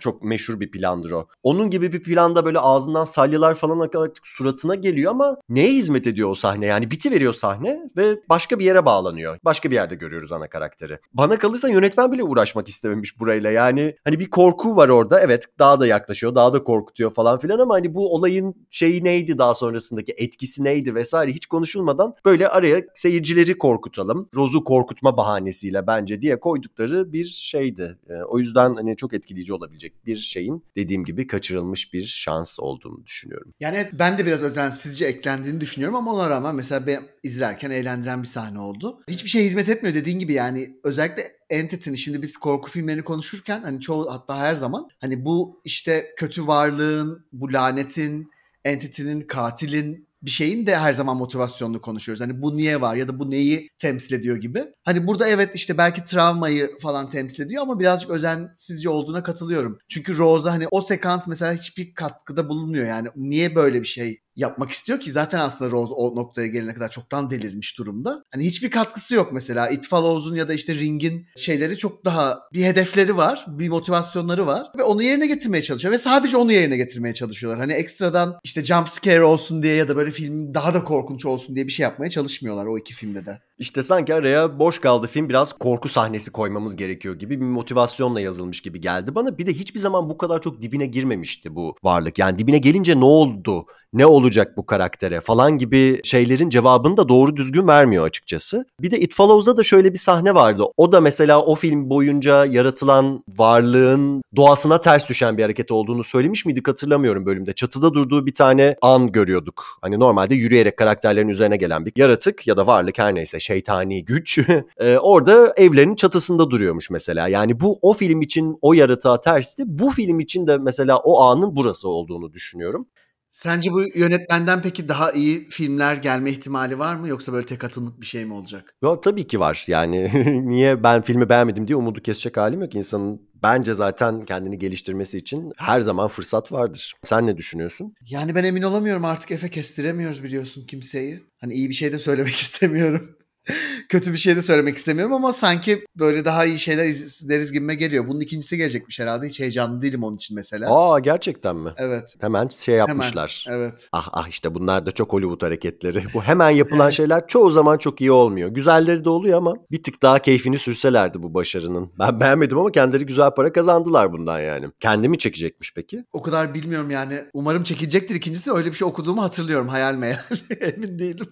Çok meşhur bir plandır o. Onun gibi bir planda böyle ağzından salyalar falan akarak suratına geliyor ama neye hizmet ediyor o sahne? Yani biti veriyor sahne ve başka bir yere bağlanıyor. Başka bir yerde görüyoruz ana karakteri. Bana kalırsa yönetmen bile uğraşmak istememiş burayla. Yani hani bir korku var orada. Evet daha da yaklaşıyor, daha da korkutuyor falan filan ama hani bu olayın şeyi neydi daha sonrasındaki etkisi neydi vesaire hiç konuşulmadan böyle araya seyircileri korkutalım. Rose'u korkutma bahanesiyle bence diye koydukları bir şeydi. Ee, o yüzden hani çok etkileyici olabilecek bir şeyin dediğim gibi kaçırılmış bir şans olduğunu düşünüyorum. Yani evet, ben de biraz özensizce eklendiğini düşünüyorum ama ona rağmen mesela ben izlerken eğlendiren bir sahne oldu. Hiçbir şey hizmet etmiyor dediğin gibi yani özellikle Entity'nin şimdi biz korku filmlerini konuşurken hani çoğu hatta her zaman hani bu işte kötü varlığın, bu lanetin, Entity'nin, katilin bir şeyin de her zaman motivasyonunu konuşuyoruz. Hani bu niye var ya da bu neyi temsil ediyor gibi. Hani burada evet işte belki travmayı falan temsil ediyor ama birazcık özensizce olduğuna katılıyorum. Çünkü Rose'a hani o sekans mesela hiçbir katkıda bulunmuyor yani. Niye böyle bir şey yapmak istiyor ki zaten aslında Rose o noktaya gelene kadar çoktan delirmiş durumda. Hani hiçbir katkısı yok mesela. It Follows'un ya da işte Ring'in şeyleri çok daha bir hedefleri var, bir motivasyonları var ve onu yerine getirmeye çalışıyor ve sadece onu yerine getirmeye çalışıyorlar. Hani ekstradan işte jump scare olsun diye ya da böyle film daha da korkunç olsun diye bir şey yapmaya çalışmıyorlar o iki filmde de. İşte sanki araya boş kaldı film biraz korku sahnesi koymamız gerekiyor gibi bir motivasyonla yazılmış gibi geldi bana. Bir de hiçbir zaman bu kadar çok dibine girmemişti bu varlık. Yani dibine gelince ne oldu? Ne olacak bu karaktere falan gibi şeylerin cevabını da doğru düzgün vermiyor açıkçası. Bir de It Follows'da da şöyle bir sahne vardı. O da mesela o film boyunca yaratılan varlığın doğasına ters düşen bir hareket olduğunu söylemiş miydik hatırlamıyorum bölümde. Çatıda durduğu bir tane an görüyorduk. Hani normalde yürüyerek karakterlerin üzerine gelen bir yaratık ya da varlık her neyse şeytani güç e, orada evlerinin çatısında duruyormuş mesela. Yani bu o film için o yaratığa tersti. Bu film için de mesela o anın burası olduğunu düşünüyorum. Sence bu yönetmenden peki daha iyi filmler gelme ihtimali var mı yoksa böyle tek atımlık bir şey mi olacak? Yo tabii ki var. Yani niye ben filmi beğenmedim diye umudu kesecek halim yok. İnsanın bence zaten kendini geliştirmesi için her zaman fırsat vardır. Sen ne düşünüyorsun? Yani ben emin olamıyorum artık Efe kestiremiyoruz biliyorsun kimseyi. Hani iyi bir şey de söylemek istemiyorum. Kötü bir şey de söylemek istemiyorum ama sanki böyle daha iyi şeyler izleriz gibime geliyor. Bunun ikincisi gelecekmiş herhalde. Hiç heyecanlı değilim onun için mesela. Aa gerçekten mi? Evet. Hemen şey yapmışlar. Hemen, evet. Ah ah işte bunlar da çok Hollywood hareketleri. Bu hemen yapılan şeyler çoğu zaman çok iyi olmuyor. Güzelleri de oluyor ama bir tık daha keyfini sürselerdi bu başarının. Ben beğenmedim ama kendileri güzel para kazandılar bundan yani. Kendimi çekecekmiş peki? O kadar bilmiyorum yani. Umarım çekilecektir ikincisi. Öyle bir şey okuduğumu hatırlıyorum. Hayal meyal. Emin değilim.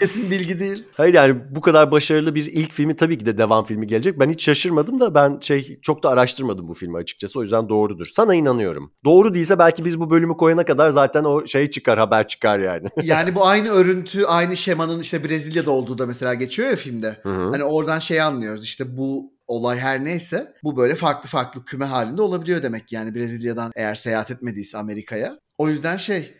Kesin bilgi değil. Hayır yani bu kadar başarılı bir ilk filmi tabii ki de devam filmi gelecek. Ben hiç şaşırmadım da ben şey çok da araştırmadım bu filmi açıkçası. O yüzden doğrudur. Sana inanıyorum. Doğru değilse belki biz bu bölümü koyana kadar zaten o şey çıkar haber çıkar yani. yani bu aynı örüntü aynı şemanın işte Brezilya'da olduğu da mesela geçiyor ya filmde. Hı hı. Hani oradan şey anlıyoruz işte bu olay her neyse bu böyle farklı farklı küme halinde olabiliyor demek yani Brezilya'dan eğer seyahat etmediyse Amerika'ya. O yüzden şey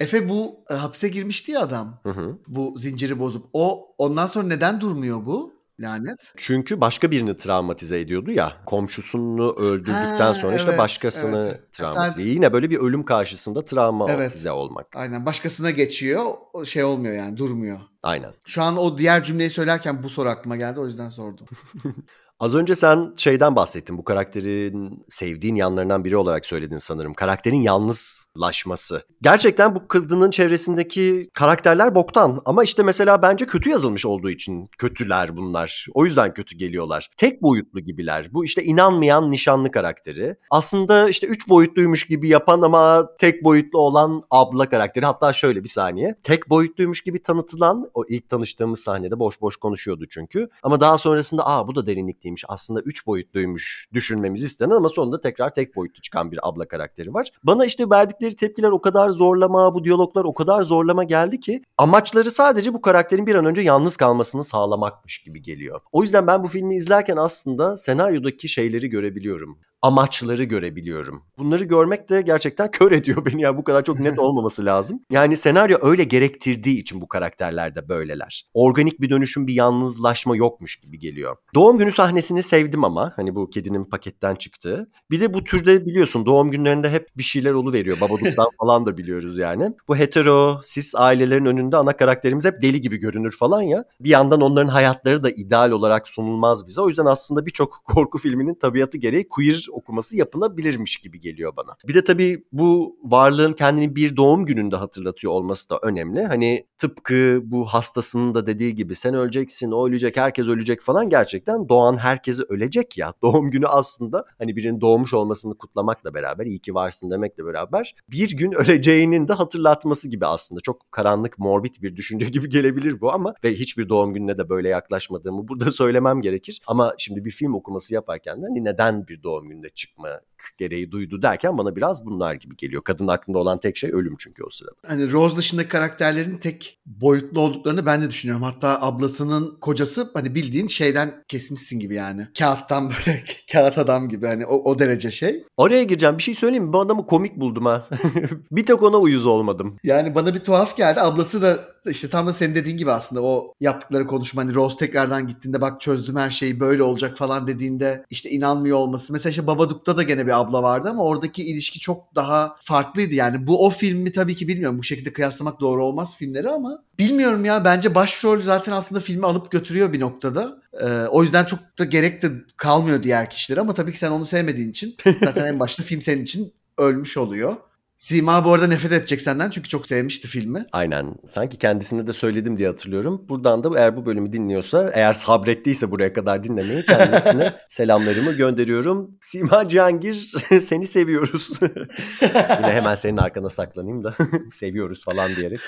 Efe bu e, hapse girmişti ya adam. Hı hı. Bu zinciri bozup. O ondan sonra neden durmuyor bu lanet? Çünkü başka birini travmatize ediyordu ya. Komşusunu öldürdükten Ha, sonra işte evet, başkasını evet. travmatize. Sen- Yine böyle bir ölüm karşısında travmatize olmak. Aynen başkasına geçiyor. O şey olmuyor yani durmuyor. Aynen. Şu an o diğer cümleyi söylerken bu soru aklıma geldi o yüzden sordum. Az önce sen şeyden bahsettin. Bu karakterin sevdiğin yanlarından biri olarak söyledin sanırım. Karakterin yalnızlaşması. Gerçekten bu kadının çevresindeki karakterler boktan. Ama işte mesela bence kötü yazılmış olduğu için kötüler bunlar. O yüzden kötü geliyorlar. Tek boyutlu gibiler. Bu işte inanmayan nişanlı karakteri. Aslında işte üç boyutluymuş gibi yapan ama tek boyutlu olan abla karakteri. Hatta şöyle bir saniye. Tek boyutluymuş gibi tanıtılan o ilk tanıştığımız sahnede boş boş konuşuyordu çünkü. Ama daha sonrasında aa bu da derinlikliymiş. Aslında üç boyutluymuş düşünmemiz istenen ama sonunda tekrar tek boyutlu çıkan bir abla karakteri var. Bana işte verdikleri tepkiler o kadar zorlama, bu diyaloglar o kadar zorlama geldi ki amaçları sadece bu karakterin bir an önce yalnız kalmasını sağlamakmış gibi geliyor. O yüzden ben bu filmi izlerken aslında senaryodaki şeyleri görebiliyorum. Amaçları görebiliyorum. Bunları görmek de gerçekten kör ediyor beni ya bu kadar çok net olmaması lazım. Yani senaryo öyle gerektirdiği için bu karakterler de böyleler. Organik bir dönüşüm bir yalnızlaşma yokmuş gibi geliyor. Doğum günü sahnesini sevdim ama hani bu kedinin paketten çıktığı. Bir de bu türde biliyorsun doğum günlerinde hep bir şeyler veriyor. Babaduk'tan falan da biliyoruz yani. Bu hetero, sis ailelerin önünde ana karakterimiz hep deli gibi görünür falan ya. Bir yandan onların hayatları da ideal olarak sunulmaz bize. O yüzden aslında birçok korku filminin tabiatı gereği queer okuması yapılabilirmiş gibi geliyor bana. Bir de tabii bu varlığın kendini bir doğum gününde hatırlatıyor olması da önemli. Hani tıpkı bu hastasının da dediği gibi sen öleceksin, o ölecek, herkes ölecek falan gerçekten doğan herkesi ölecek ya. Doğum günü aslında hani birinin doğmuş olmasını kutlamakla beraber iyi ki varsın demekle beraber bir gün öleceğinin de hatırlatması gibi aslında. Çok karanlık, morbid bir düşünce gibi gelebilir bu ama ve hiçbir doğum gününe de böyle yaklaşmadığımı burada söylemem gerekir. Ama şimdi bir film okuması yaparken de hani neden bir doğum gününde çıkma gereği duydu derken bana biraz bunlar gibi geliyor. Kadın aklında olan tek şey ölüm çünkü o sırada. Hani Rose dışındaki karakterlerin tek boyutlu olduklarını ben de düşünüyorum. Hatta ablasının kocası hani bildiğin şeyden kesmişsin gibi yani. Kağıttan böyle kağıt adam gibi hani o, o derece şey. Oraya gireceğim bir şey söyleyeyim mi? Bu adamı komik buldum ha. bir tek ona uyuz olmadım. Yani bana bir tuhaf geldi. Ablası da işte tam da senin dediğin gibi aslında o yaptıkları konuşma hani Rose tekrardan gittiğinde bak çözdüm her şeyi böyle olacak falan dediğinde işte inanmıyor olması. Mesela işte Babadook'ta da gene bir abla vardı ama oradaki ilişki çok daha farklıydı. Yani bu o filmi tabii ki bilmiyorum. Bu şekilde kıyaslamak doğru olmaz filmleri ama bilmiyorum ya bence başrol zaten aslında filmi alıp götürüyor bir noktada. Ee, o yüzden çok da gerek de kalmıyor diğer kişilere ama tabii ki sen onu sevmediğin için zaten en başta film senin için ölmüş oluyor. Sima bu arada nefret edecek senden çünkü çok sevmişti filmi. Aynen. Sanki kendisine de söyledim diye hatırlıyorum. Buradan da eğer bu bölümü dinliyorsa, eğer sabrettiyse buraya kadar dinlemeyi kendisine selamlarımı gönderiyorum. Sima Cihangir seni seviyoruz. Yine hemen senin arkana saklanayım da seviyoruz falan diyerek.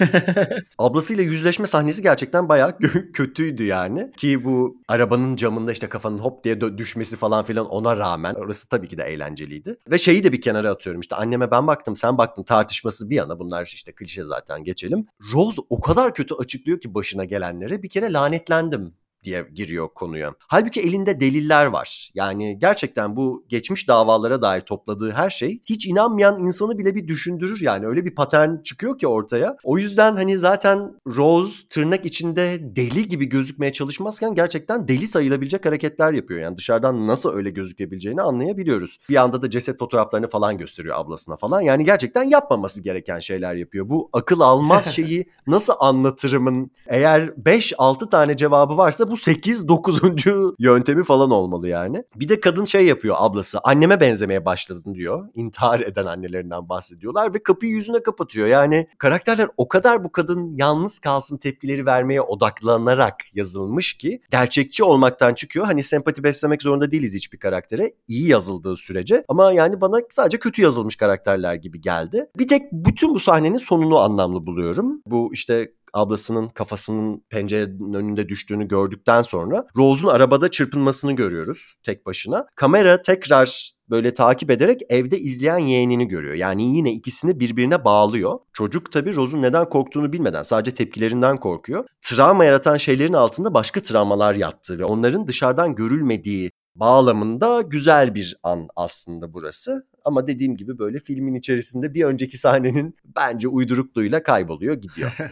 Ablasıyla yüzleşme sahnesi gerçekten bayağı kötüydü yani. Ki bu arabanın camında işte kafanın hop diye düşmesi falan filan ona rağmen orası tabii ki de eğlenceliydi. Ve şeyi de bir kenara atıyorum işte anneme ben baktım sen baktın tartışması bir yana bunlar işte klişe zaten geçelim. Rose o kadar kötü açıklıyor ki başına gelenlere bir kere lanetlendim diye giriyor konuya. Halbuki elinde deliller var. Yani gerçekten bu geçmiş davalara dair topladığı her şey hiç inanmayan insanı bile bir düşündürür yani. Öyle bir patern çıkıyor ki ortaya. O yüzden hani zaten Rose tırnak içinde deli gibi gözükmeye çalışmazken gerçekten deli sayılabilecek hareketler yapıyor. Yani dışarıdan nasıl öyle gözükebileceğini anlayabiliyoruz. Bir anda da ceset fotoğraflarını falan gösteriyor ablasına falan. Yani gerçekten yapmaması gereken şeyler yapıyor. Bu akıl almaz şeyi nasıl anlatırımın eğer 5-6 tane cevabı varsa bu 8-9. yöntemi falan olmalı yani. Bir de kadın şey yapıyor ablası. Anneme benzemeye başladın diyor. İntihar eden annelerinden bahsediyorlar ve kapıyı yüzüne kapatıyor. Yani karakterler o kadar bu kadın yalnız kalsın tepkileri vermeye odaklanarak yazılmış ki gerçekçi olmaktan çıkıyor. Hani sempati beslemek zorunda değiliz hiçbir karaktere. iyi yazıldığı sürece. Ama yani bana sadece kötü yazılmış karakterler gibi geldi. Bir tek bütün bu sahnenin sonunu anlamlı buluyorum. Bu işte ablasının kafasının pencerenin önünde düştüğünü gördükten sonra Rose'un arabada çırpınmasını görüyoruz tek başına. Kamera tekrar böyle takip ederek evde izleyen yeğenini görüyor. Yani yine ikisini birbirine bağlıyor. Çocuk tabii Rose'un neden korktuğunu bilmeden sadece tepkilerinden korkuyor. Travma yaratan şeylerin altında başka travmalar yattığı ve onların dışarıdan görülmediği bağlamında güzel bir an aslında burası. Ama dediğim gibi böyle filmin içerisinde bir önceki sahnenin bence uydurukluğuyla kayboluyor gidiyor.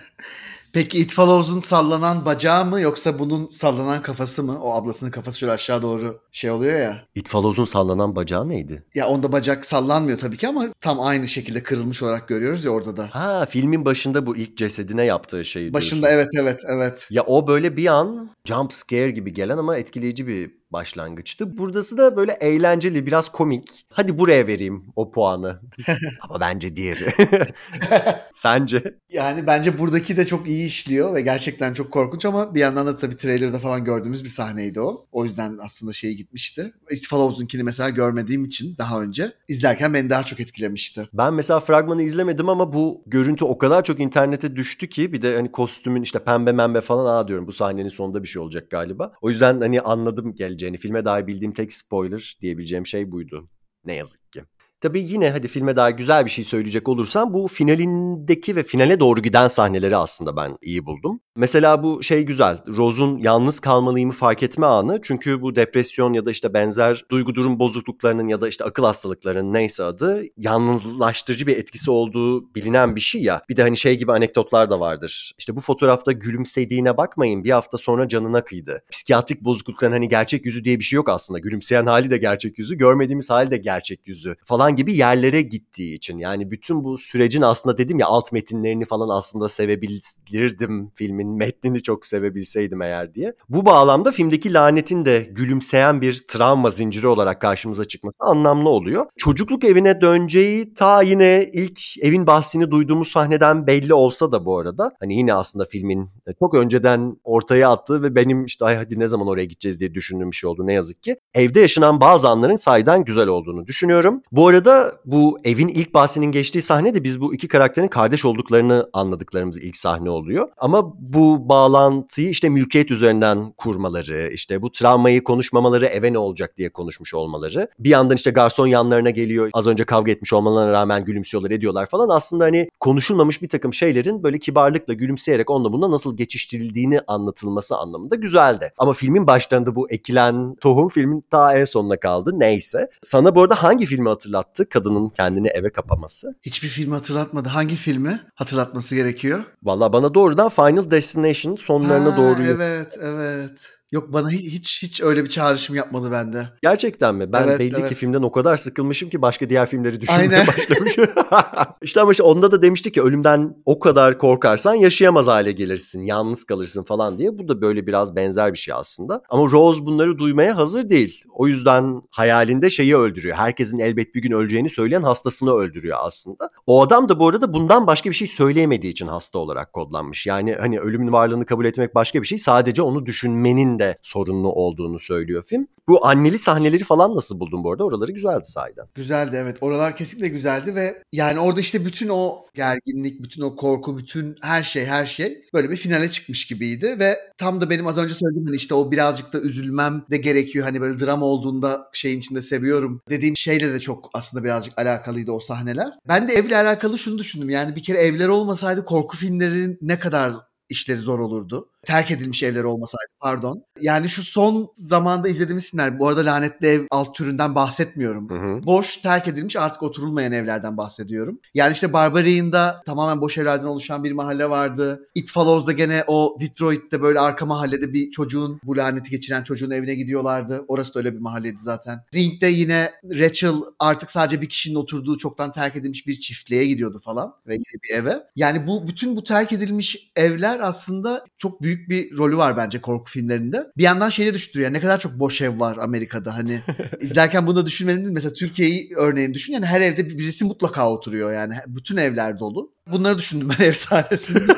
Peki It Follows'un sallanan bacağı mı yoksa bunun sallanan kafası mı? O ablasının kafası şöyle aşağı doğru şey oluyor ya. It Follows'un sallanan bacağı neydi? Ya onda bacak sallanmıyor tabii ki ama tam aynı şekilde kırılmış olarak görüyoruz ya orada da. Ha filmin başında bu ilk cesedine yaptığı şey Başında evet evet evet. Ya o böyle bir an jump scare gibi gelen ama etkileyici bir başlangıçtı. Buradası da böyle eğlenceli, biraz komik. Hadi buraya vereyim o puanı. Ama bence diğeri. Sence? Yani bence buradaki de çok iyi işliyor ve gerçekten çok korkunç ama bir yandan da tabii trailer'da falan gördüğümüz bir sahneydi o. O yüzden aslında şey gitmişti. It Follows'unkini mesela görmediğim için daha önce izlerken beni daha çok etkilemişti. Ben mesela fragmanı izlemedim ama bu görüntü o kadar çok internete düştü ki bir de hani kostümün işte pembe membe falan aa diyorum bu sahnenin sonunda bir şey olacak galiba. O yüzden hani anladım geleceğini. Filme dair bildiğim tek spoiler diyebileceğim şey buydu. Ne yazık ki. Tabii yine hadi filme dair güzel bir şey söyleyecek olursam bu finalindeki ve finale doğru giden sahneleri aslında ben iyi buldum. Mesela bu şey güzel. Rose'un yalnız kalmalıyımı fark etme anı. Çünkü bu depresyon ya da işte benzer duygu durum bozukluklarının ya da işte akıl hastalıklarının neyse adı yalnızlaştırıcı bir etkisi olduğu bilinen bir şey ya. Bir de hani şey gibi anekdotlar da vardır. İşte bu fotoğrafta gülümsediğine bakmayın bir hafta sonra canına kıydı. Psikiyatrik bozuklukların hani gerçek yüzü diye bir şey yok aslında. Gülümseyen hali de gerçek yüzü, görmediğimiz hali de gerçek yüzü falan gibi yerlere gittiği için. Yani bütün bu sürecin aslında dedim ya alt metinlerini falan aslında sevebilirdim filmin metnini çok sevebilseydim eğer diye. Bu bağlamda filmdeki lanetin de gülümseyen bir travma zinciri olarak karşımıza çıkması anlamlı oluyor. Çocukluk evine döneceği ta yine ilk evin bahsini duyduğumuz sahneden belli olsa da bu arada hani yine aslında filmin çok önceden ortaya attığı ve benim işte ay hadi ne zaman oraya gideceğiz diye düşündüğüm bir şey oldu ne yazık ki. Evde yaşanan bazı anların sahiden güzel olduğunu düşünüyorum. Bu arada bu evin ilk bahsinin geçtiği sahne de biz bu iki karakterin kardeş olduklarını anladıklarımız ilk sahne oluyor. Ama bu bağlantıyı işte mülkiyet üzerinden kurmaları, işte bu travmayı konuşmamaları eve ne olacak diye konuşmuş olmaları. Bir yandan işte garson yanlarına geliyor. Az önce kavga etmiş olmalarına rağmen gülümsüyorlar ediyorlar falan. Aslında hani konuşulmamış bir takım şeylerin böyle kibarlıkla gülümseyerek onunla bununla nasıl geçiştirildiğini anlatılması anlamında güzeldi. Ama filmin başlarında bu ekilen tohum filmin ta en sonuna kaldı. Neyse. Sana bu arada hangi filmi hatırlattı? Kadının kendini eve kapaması. Hiçbir filmi hatırlatmadı. Hangi filmi hatırlatması gerekiyor? Valla bana doğrudan Final Destination sonlarına Ha, doğru Evet, evet. Yok bana hi- hiç hiç öyle bir çağrışım yapmadı bende. Gerçekten mi? Ben Evet, belli evet. ki filmden o kadar sıkılmışım ki başka diğer filmleri düşünmeye Aynen. başlamışım. işte ama işte onda da demiştik ki ölümden o kadar korkarsan yaşayamaz hale gelirsin, yalnız kalırsın falan diye. Bu da böyle biraz benzer bir şey aslında. Ama Rose bunları duymaya hazır değil. O yüzden hayalinde şeyi öldürüyor. Herkesin elbet bir gün öleceğini söyleyen hastasını öldürüyor aslında. O adam da bu arada bundan başka bir şey söyleyemediği için hasta olarak kodlanmış. Yani hani ölümün varlığını kabul etmek başka bir şey. Sadece onu düşünmenin de sorunlu olduğunu söylüyor film. Bu anneli sahneleri falan nasıl buldun bu arada? Oraları güzeldi sahiden. Güzeldi evet. Oralar kesinlikle güzeldi ve yani orada işte bütün o gerginlik, bütün o korku, bütün her şey her şey böyle bir finale çıkmış gibiydi ve tam da benim az önce söylediğim hani işte o birazcık da üzülmem de gerekiyor. Hani böyle drama olduğunda şeyin içinde seviyorum dediğim şeyle de çok aslında birazcık alakalıydı o sahneler. Ben de evle alakalı şunu düşündüm. Yani bir kere evler olmasaydı korku filmlerinin ne kadar işleri zor olurdu. Terk edilmiş evler olmasaydı pardon. Yani şu son zamanda izlediğimiz filmler bu arada lanetli ev alt türünden bahsetmiyorum. Hı hı. Boş, terk edilmiş artık oturulmayan evlerden bahsediyorum. Yani işte Barbarian'da tamamen boş evlerden oluşan bir mahalle vardı. It Follows'da gene o Detroit'te böyle arka mahallede bir çocuğun bu laneti geçiren çocuğun evine gidiyorlardı. Orası da öyle bir mahalleydi zaten. Ring'de yine Rachel artık sadece bir kişinin oturduğu çoktan terk edilmiş bir çiftliğe gidiyordu falan ve yine bir eve. Yani bu bütün bu terk edilmiş evler aslında çok büyük bir rolü var bence korku filmlerinde. Bir yandan şeyde düşündürüyor. Ne kadar çok boş ev var Amerika'da hani izlerken bunu da düşünmedin? Mesela Türkiye'yi örneğin düşün. Yani her evde birisi mutlaka oturuyor yani. Bütün evler dolu. Bunları düşündüm ben ev sahnesinde.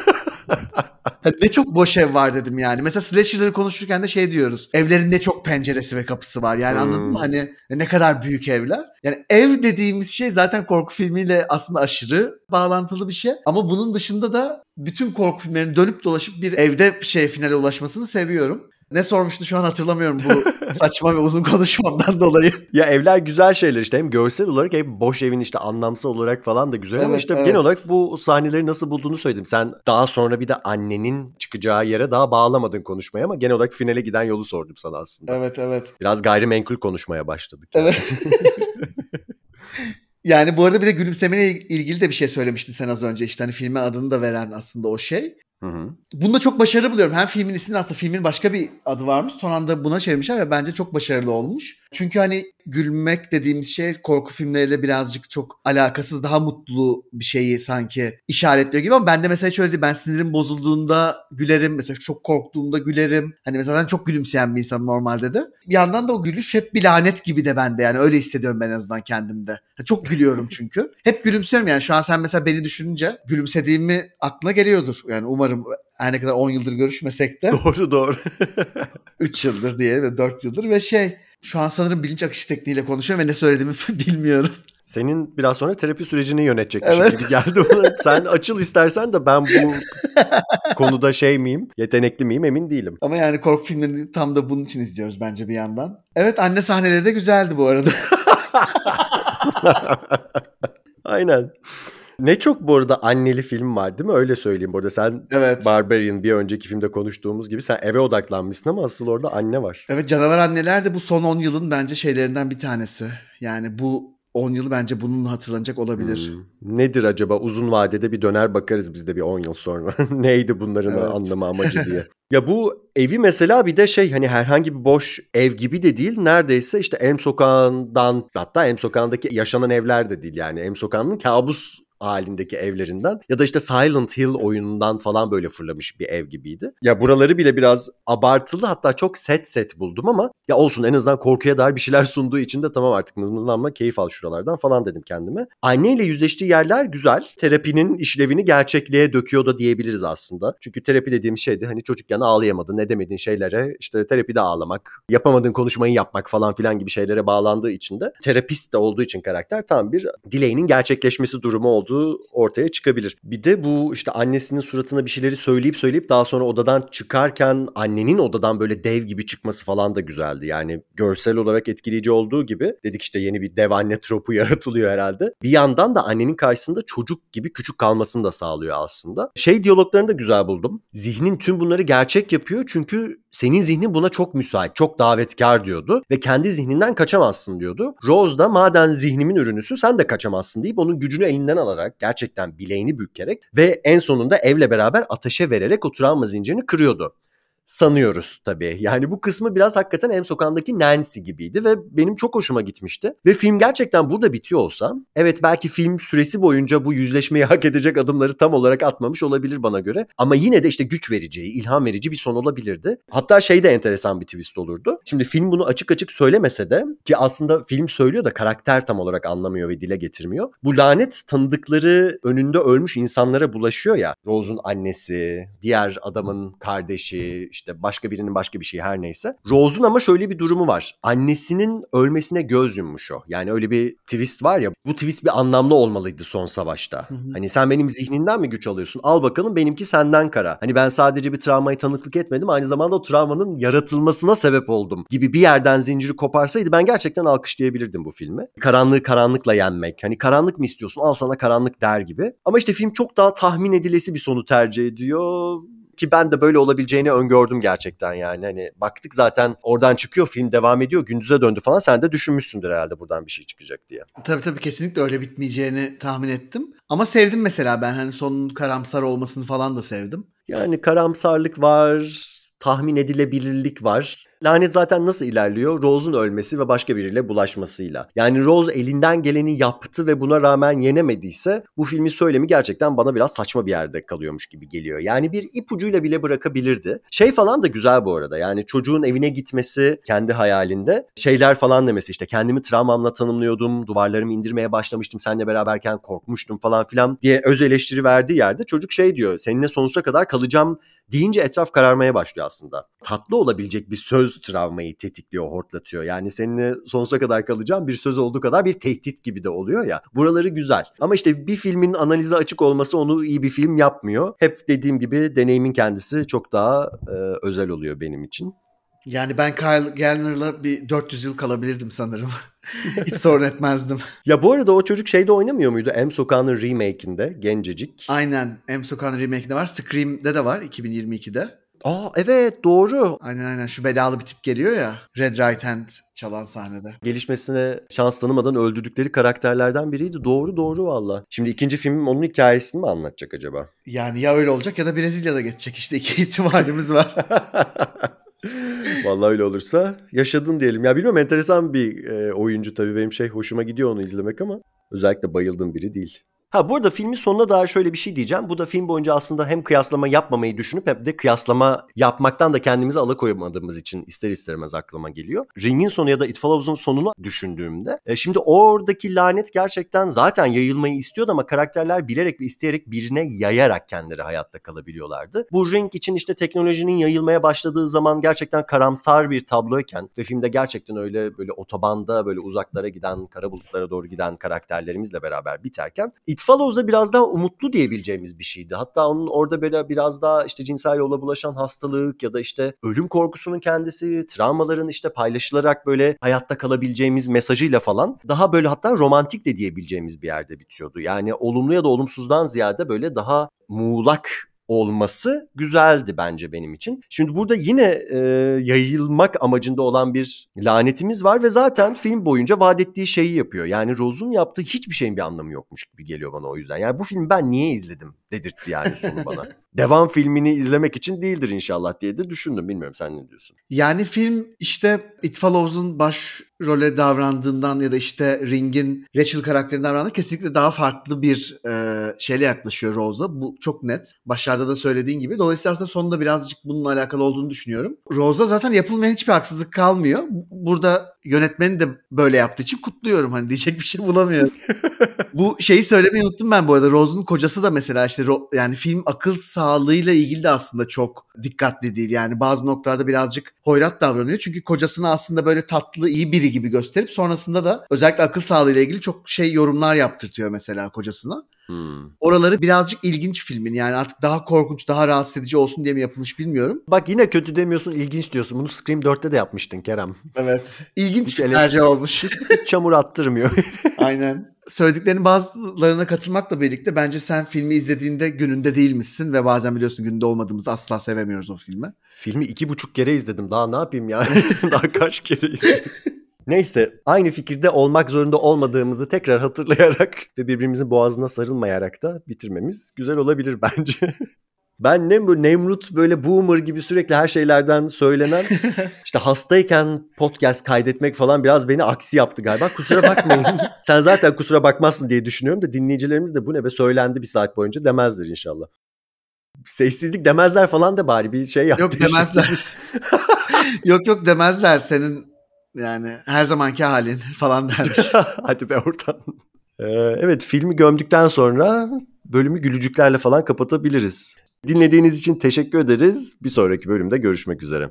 Hani ne çok boş ev var dedim yani. Mesela slasher'ları konuşurken de şey diyoruz. Evlerin ne çok penceresi ve kapısı var. Yani anladın Hmm. mı? Hani ne kadar büyük evler. Yani ev dediğimiz şey zaten korku filmiyle aslında aşırı bağlantılı bir şey. Ama bunun dışında da bütün korku filmlerinin dönüp dolaşıp bir evde şey finale ulaşmasını seviyorum. Ne sormuştu şu an hatırlamıyorum bu saçma ve uzun konuşmamdan dolayı. Ya evler güzel şeyler işte hem görsel olarak hem boş evin işte anlamsal olarak falan da güzel ama Evet, işte evet. genel olarak bu sahneleri nasıl bulduğunu söyledim. Sen daha sonra bir de annenin çıkacağı yere daha bağlamadın konuşmaya ama genel olarak finale giden yolu sordum sana aslında. Evet evet. Biraz gayrimenkul konuşmaya başladık. Evet. Yani bu arada bir de gülümsemeyle ilgili de bir şey söylemiştin sen az önce. İşte hani filme adını da veren aslında o şey. Hı hı. Bunu da çok başarılı buluyorum. Hem filmin ismini aslında filmin başka bir adı varmış. Son anda buna çevirmişler ve bence çok başarılı olmuş. Çünkü hani gülmek dediğimiz şey korku filmleriyle birazcık çok alakasız daha mutlu bir şeyi sanki işaretliyor gibi ama ben de mesela şöyle değil. Ben sinirim bozulduğunda gülerim. Mesela çok korktuğumda gülerim. Hani mesela ben çok gülümseyen bir insanım normalde de. Bir yandan da o gülüş hep bir lanet gibi de bende. Yani öyle hissediyorum ben en azından kendimde. Çok gülüyorum çünkü. Hep gülümsüyorum yani. Şu an sen mesela beni düşününce gülümsediğimi aklına geliyordur. Yani umarım her ne kadar 10 yıldır görüşmesek de Doğru doğru. 3 yıldır diyelim ve 4 yıldır ve şey şu an sanırım bilinç akışı tekniğiyle konuşuyorum ve ne söylediğimi bilmiyorum. Senin biraz sonra terapi sürecini yönetecekmişim Evet. gibi geldi bana. Sen açıl istersen de ben bu konuda şey miyim, yetenekli miyim emin değilim. Ama yani korku filmlerini tam da bunun için izliyoruz bence bir yandan. Evet anne sahneleri de güzeldi bu arada. Aynen. Ne çok bu arada anneli film var değil mi? Öyle söyleyeyim bu arada. Sen Evet. Barbarian bir önceki filmde konuştuğumuz gibi sen eve odaklanmışsın ama asıl orada anne var. Evet Canavar Anneler de bu son 10 yılın bence şeylerinden bir tanesi. Yani bu 10 yıl bence bununla hatırlanacak olabilir. Hmm. Nedir acaba uzun vadede bir döner bakarız biz de bir 10 yıl sonra. Neydi bunların Evet. anlamı amacı diye. ya bu evi mesela bir de şey hani herhangi bir boş ev gibi de değil. Neredeyse işte M sokağından hatta M sokağındaki yaşanan evler de değil yani. M sokağının kabus halindeki evlerinden ya da işte Silent Hill oyunundan falan böyle fırlamış bir ev gibiydi. Ya buraları bile biraz abartılı hatta çok set set buldum ama ya olsun en azından korkuya dair bir şeyler sunduğu için de tamam artık mızmızlanma keyif al şuralardan falan dedim kendime. Anneyle yüzleştiği yerler güzel. Terapinin işlevini gerçekliğe döküyor da diyebiliriz aslında. Çünkü terapi dediğim şeydi hani çocukken ağlayamadın, edemediğin şeylere işte terapide ağlamak, yapamadığın konuşmayı yapmak falan filan gibi şeylere bağlandığı için de terapist de olduğu için karakter tam bir dileğinin gerçekleşmesi durumu olduğu ortaya çıkabilir. Bir de bu işte annesinin suratına bir şeyleri söyleyip söyleyip daha sonra odadan çıkarken annenin odadan böyle dev gibi çıkması falan da güzeldi. Yani görsel olarak etkileyici olduğu gibi dedik işte yeni bir dev anne tropu yaratılıyor herhalde. Bir yandan da annenin karşısında çocuk gibi küçük kalmasını da sağlıyor aslında. Şey diyaloglarını da güzel buldum. Zihnin tüm bunları gerçek yapıyor çünkü senin zihnin buna çok müsait, çok davetkar diyordu ve kendi zihninden kaçamazsın diyordu. Rose da maden zihnimin ürünüsü sen de kaçamazsın deyip onun gücünü elinden alarak gerçekten bileğini bükerek ve en sonunda evle beraber ateşe vererek o travma zincirini kırıyordu sanıyoruz tabii. Yani bu kısmı biraz hakikaten M sokağındaki Nancy gibiydi ve benim çok hoşuma gitmişti. Ve film gerçekten burada bitiyor olsa evet belki film süresi boyunca bu yüzleşmeyi hak edecek adımları tam olarak atmamış olabilir bana göre. Ama yine de işte güç verici, ilham verici bir son olabilirdi. Hatta şey de enteresan bir twist olurdu. Şimdi film bunu açık açık söylemese de ki aslında film söylüyor da karakter tam olarak anlamıyor ve dile getirmiyor. Bu lanet tanıdıkları önünde ölmüş insanlara bulaşıyor ya. Rose'un annesi, diğer adamın kardeşi, işte başka birinin başka bir şeyi her neyse. Rose'un ama şöyle bir durumu var. Annesinin ölmesine göz yummuş o. Yani öyle bir twist var ya. Bu twist bir anlamlı olmalıydı son savaşta. Hı hı. Hani sen benim zihninden mi güç alıyorsun? Al bakalım benimki senden kara. Hani ben sadece bir travmayı tanıklık etmedim. Aynı zamanda o travmanın yaratılmasına sebep oldum gibi bir yerden zinciri koparsaydı ben gerçekten alkışlayabilirdim bu filmi. Karanlığı karanlıkla yenmek. Hani karanlık mı istiyorsun? Al sana karanlık der gibi. Ama işte film çok daha tahmin edilesi bir sonu tercih ediyor ki ben de böyle olabileceğini öngördüm gerçekten yani. Hani baktık zaten oradan çıkıyor film devam ediyor gündüze döndü falan sen de düşünmüşsündür herhalde buradan bir şey çıkacak diye. Tabii tabii kesinlikle öyle bitmeyeceğini tahmin ettim. Ama sevdim mesela ben hani sonun karamsar olmasını falan da sevdim. Yani karamsarlık var, tahmin edilebilirlik var. Lanet zaten nasıl ilerliyor? Rose'un ölmesi ve başka biriyle bulaşmasıyla. Yani Rose elinden geleni yaptı ve buna rağmen yenemediyse bu filmin söylemi gerçekten bana biraz saçma bir yerde kalıyormuş gibi geliyor. Yani bir ipucuyla bile bırakabilirdi. Şey falan da güzel bu arada. Yani çocuğun evine gitmesi kendi hayalinde şeyler falan demesi işte kendimi travmamla tanımlıyordum, duvarlarımı indirmeye başlamıştım seninle beraberken korkmuştum falan filan diye öz eleştiri verdiği yerde çocuk şey diyor seninle sonsuza kadar kalacağım deyince etraf kararmaya başlıyor aslında. Tatlı olabilecek bir söz travmayı tetikliyor, hortlatıyor. Yani seninle sonsuza kadar kalacağım bir söz olduğu kadar bir tehdit gibi de oluyor ya. Buraları güzel. Ama işte bir filmin analize açık olması onu iyi bir film yapmıyor. Hep dediğim gibi deneyimin kendisi çok daha e, özel oluyor benim için. Yani ben Kyle Gallner'la bir 400 yıl kalabilirdim sanırım. Hiç sorun etmezdim. Ya bu arada o çocuk şeyde oynamıyor muydu? M Sokağı'nın remake'inde gencecik. Aynen M Sokağı'nın remake'de var. Scream'de de var 2022'de. Aa evet doğru. Aynen aynen şu belalı bir tip geliyor ya. Red Right Hand çalan sahnede. Gelişmesine şans tanımadan öldürdükleri karakterlerden biriydi. Doğru doğru valla. Şimdi ikinci filmim onun hikayesini mi anlatacak acaba? Yani ya öyle olacak ya da Brezilya'da geçecek işte iki ihtimalimiz var. Vallahi öyle olursa yaşadın diyelim. Ya bilmiyorum enteresan bir e, oyuncu tabii benim şey hoşuma gidiyor onu izlemek ama özellikle bayıldığım biri değil. Ha bu arada filmin sonuna dair şöyle bir şey diyeceğim. Bu da film boyunca aslında hem kıyaslama yapmamayı düşünüp hem de kıyaslama yapmaktan da kendimizi alıkoyamadığımız için ister istemez aklıma geliyor. Ring'in sonu ya da It Follows'un sonunu düşündüğümde e, şimdi oradaki lanet gerçekten zaten yayılmayı istiyordu ama karakterler bilerek ve isteyerek birine yayarak kendileri hayatta kalabiliyorlardı. Bu Ring için işte teknolojinin yayılmaya başladığı zaman gerçekten karamsar bir tabloyken ve filmde gerçekten öyle böyle otobanda böyle uzaklara giden, kara bulutlara doğru giden karakterlerimizle beraber biterken It It Follows'da biraz daha umutlu diyebileceğimiz bir şeydi. Hatta onun orada böyle biraz daha işte cinsel yolla bulaşan hastalık ya da işte ölüm korkusunun kendisi, travmaların işte paylaşılarak böyle hayatta kalabileceğimiz mesajıyla falan daha böyle hatta romantik de diyebileceğimiz bir yerde bitiyordu. Yani olumlu ya da olumsuzdan ziyade böyle daha muğlak olması güzeldi bence benim için. Şimdi burada yine e, yayılmak amacında olan bir lanetimiz var ve zaten film boyunca vaat ettiği şeyi yapıyor. Yani Rose'un yaptığı hiçbir şeyin bir anlamı yokmuş gibi geliyor bana o yüzden. Yani bu filmi ben niye izledim dedirtti yani sonu bana. Devam filmini izlemek için değildir inşallah diye de düşündüm. Bilmiyorum sen ne diyorsun? Yani film işte It Follows'un baş role davrandığından ya da işte Ring'in Rachel karakterinden davrandığından kesinlikle daha farklı bir e, şeyle yaklaşıyor Rose'a. Bu çok net. Başlarda da söylediğin gibi. Dolayısıyla aslında sonunda birazcık bununla alakalı olduğunu düşünüyorum. Rose'a zaten yapılmayan hiçbir haksızlık kalmıyor. Burada yönetmeni de böyle yaptığı için kutluyorum. Hani diyecek bir şey bulamıyorum. bu şeyi söylemeyi unuttum ben bu arada. Rose'un kocası da mesela işte yani film akıl sağlığıyla ilgili de aslında çok dikkatli değil. Yani bazı noktalarda birazcık hoyrat davranıyor. Çünkü kocasını aslında böyle tatlı, iyi biri gibi gösterip sonrasında da özellikle akıl sağlığıyla ilgili çok şey yorumlar yaptırtıyor mesela kocasına. Hmm. Oraları birazcık ilginç filmin yani artık daha korkunç, daha rahatsız edici olsun diye mi yapılmış bilmiyorum. Bak yine kötü demiyorsun, ilginç diyorsun. Bunu Scream 4'te de yapmıştın Kerem. Evet. İlginç bir tercih olmuş. Çamur attırmıyor. Aynen. Söylediklerinin bazılarına katılmakla birlikte bence sen filmi izlediğinde gününde değilmişsin ve bazen biliyorsun gününde olmadığımızda asla sevemiyoruz o filmi. Filmi iki buçuk kere izledim. Daha ne yapayım yani? Daha kaç kere izledim? Neyse aynı fikirde olmak zorunda olmadığımızı tekrar hatırlayarak ve birbirimizin boğazına sarılmayarak da bitirmemiz güzel olabilir bence. Ben ne bu Nemrut böyle boomer gibi sürekli her şeylerden söylenen işte hastayken podcast kaydetmek falan biraz beni aksi yaptı galiba. Kusura bakmayın. Sen zaten kusura bakmazsın diye düşünüyorum da dinleyicilerimiz de bu ne be söylendi bir saat boyunca demezler inşallah. Sessizlik demezler falan da bari bir şey yap. Yok demezler. yok yok demezler senin yani her zamanki halin falan dermiş. Hadi be oradan. Ee, evet filmi gömdükten sonra bölümü gülücüklerle falan kapatabiliriz. Dinlediğiniz için teşekkür ederiz. Bir sonraki bölümde görüşmek üzere.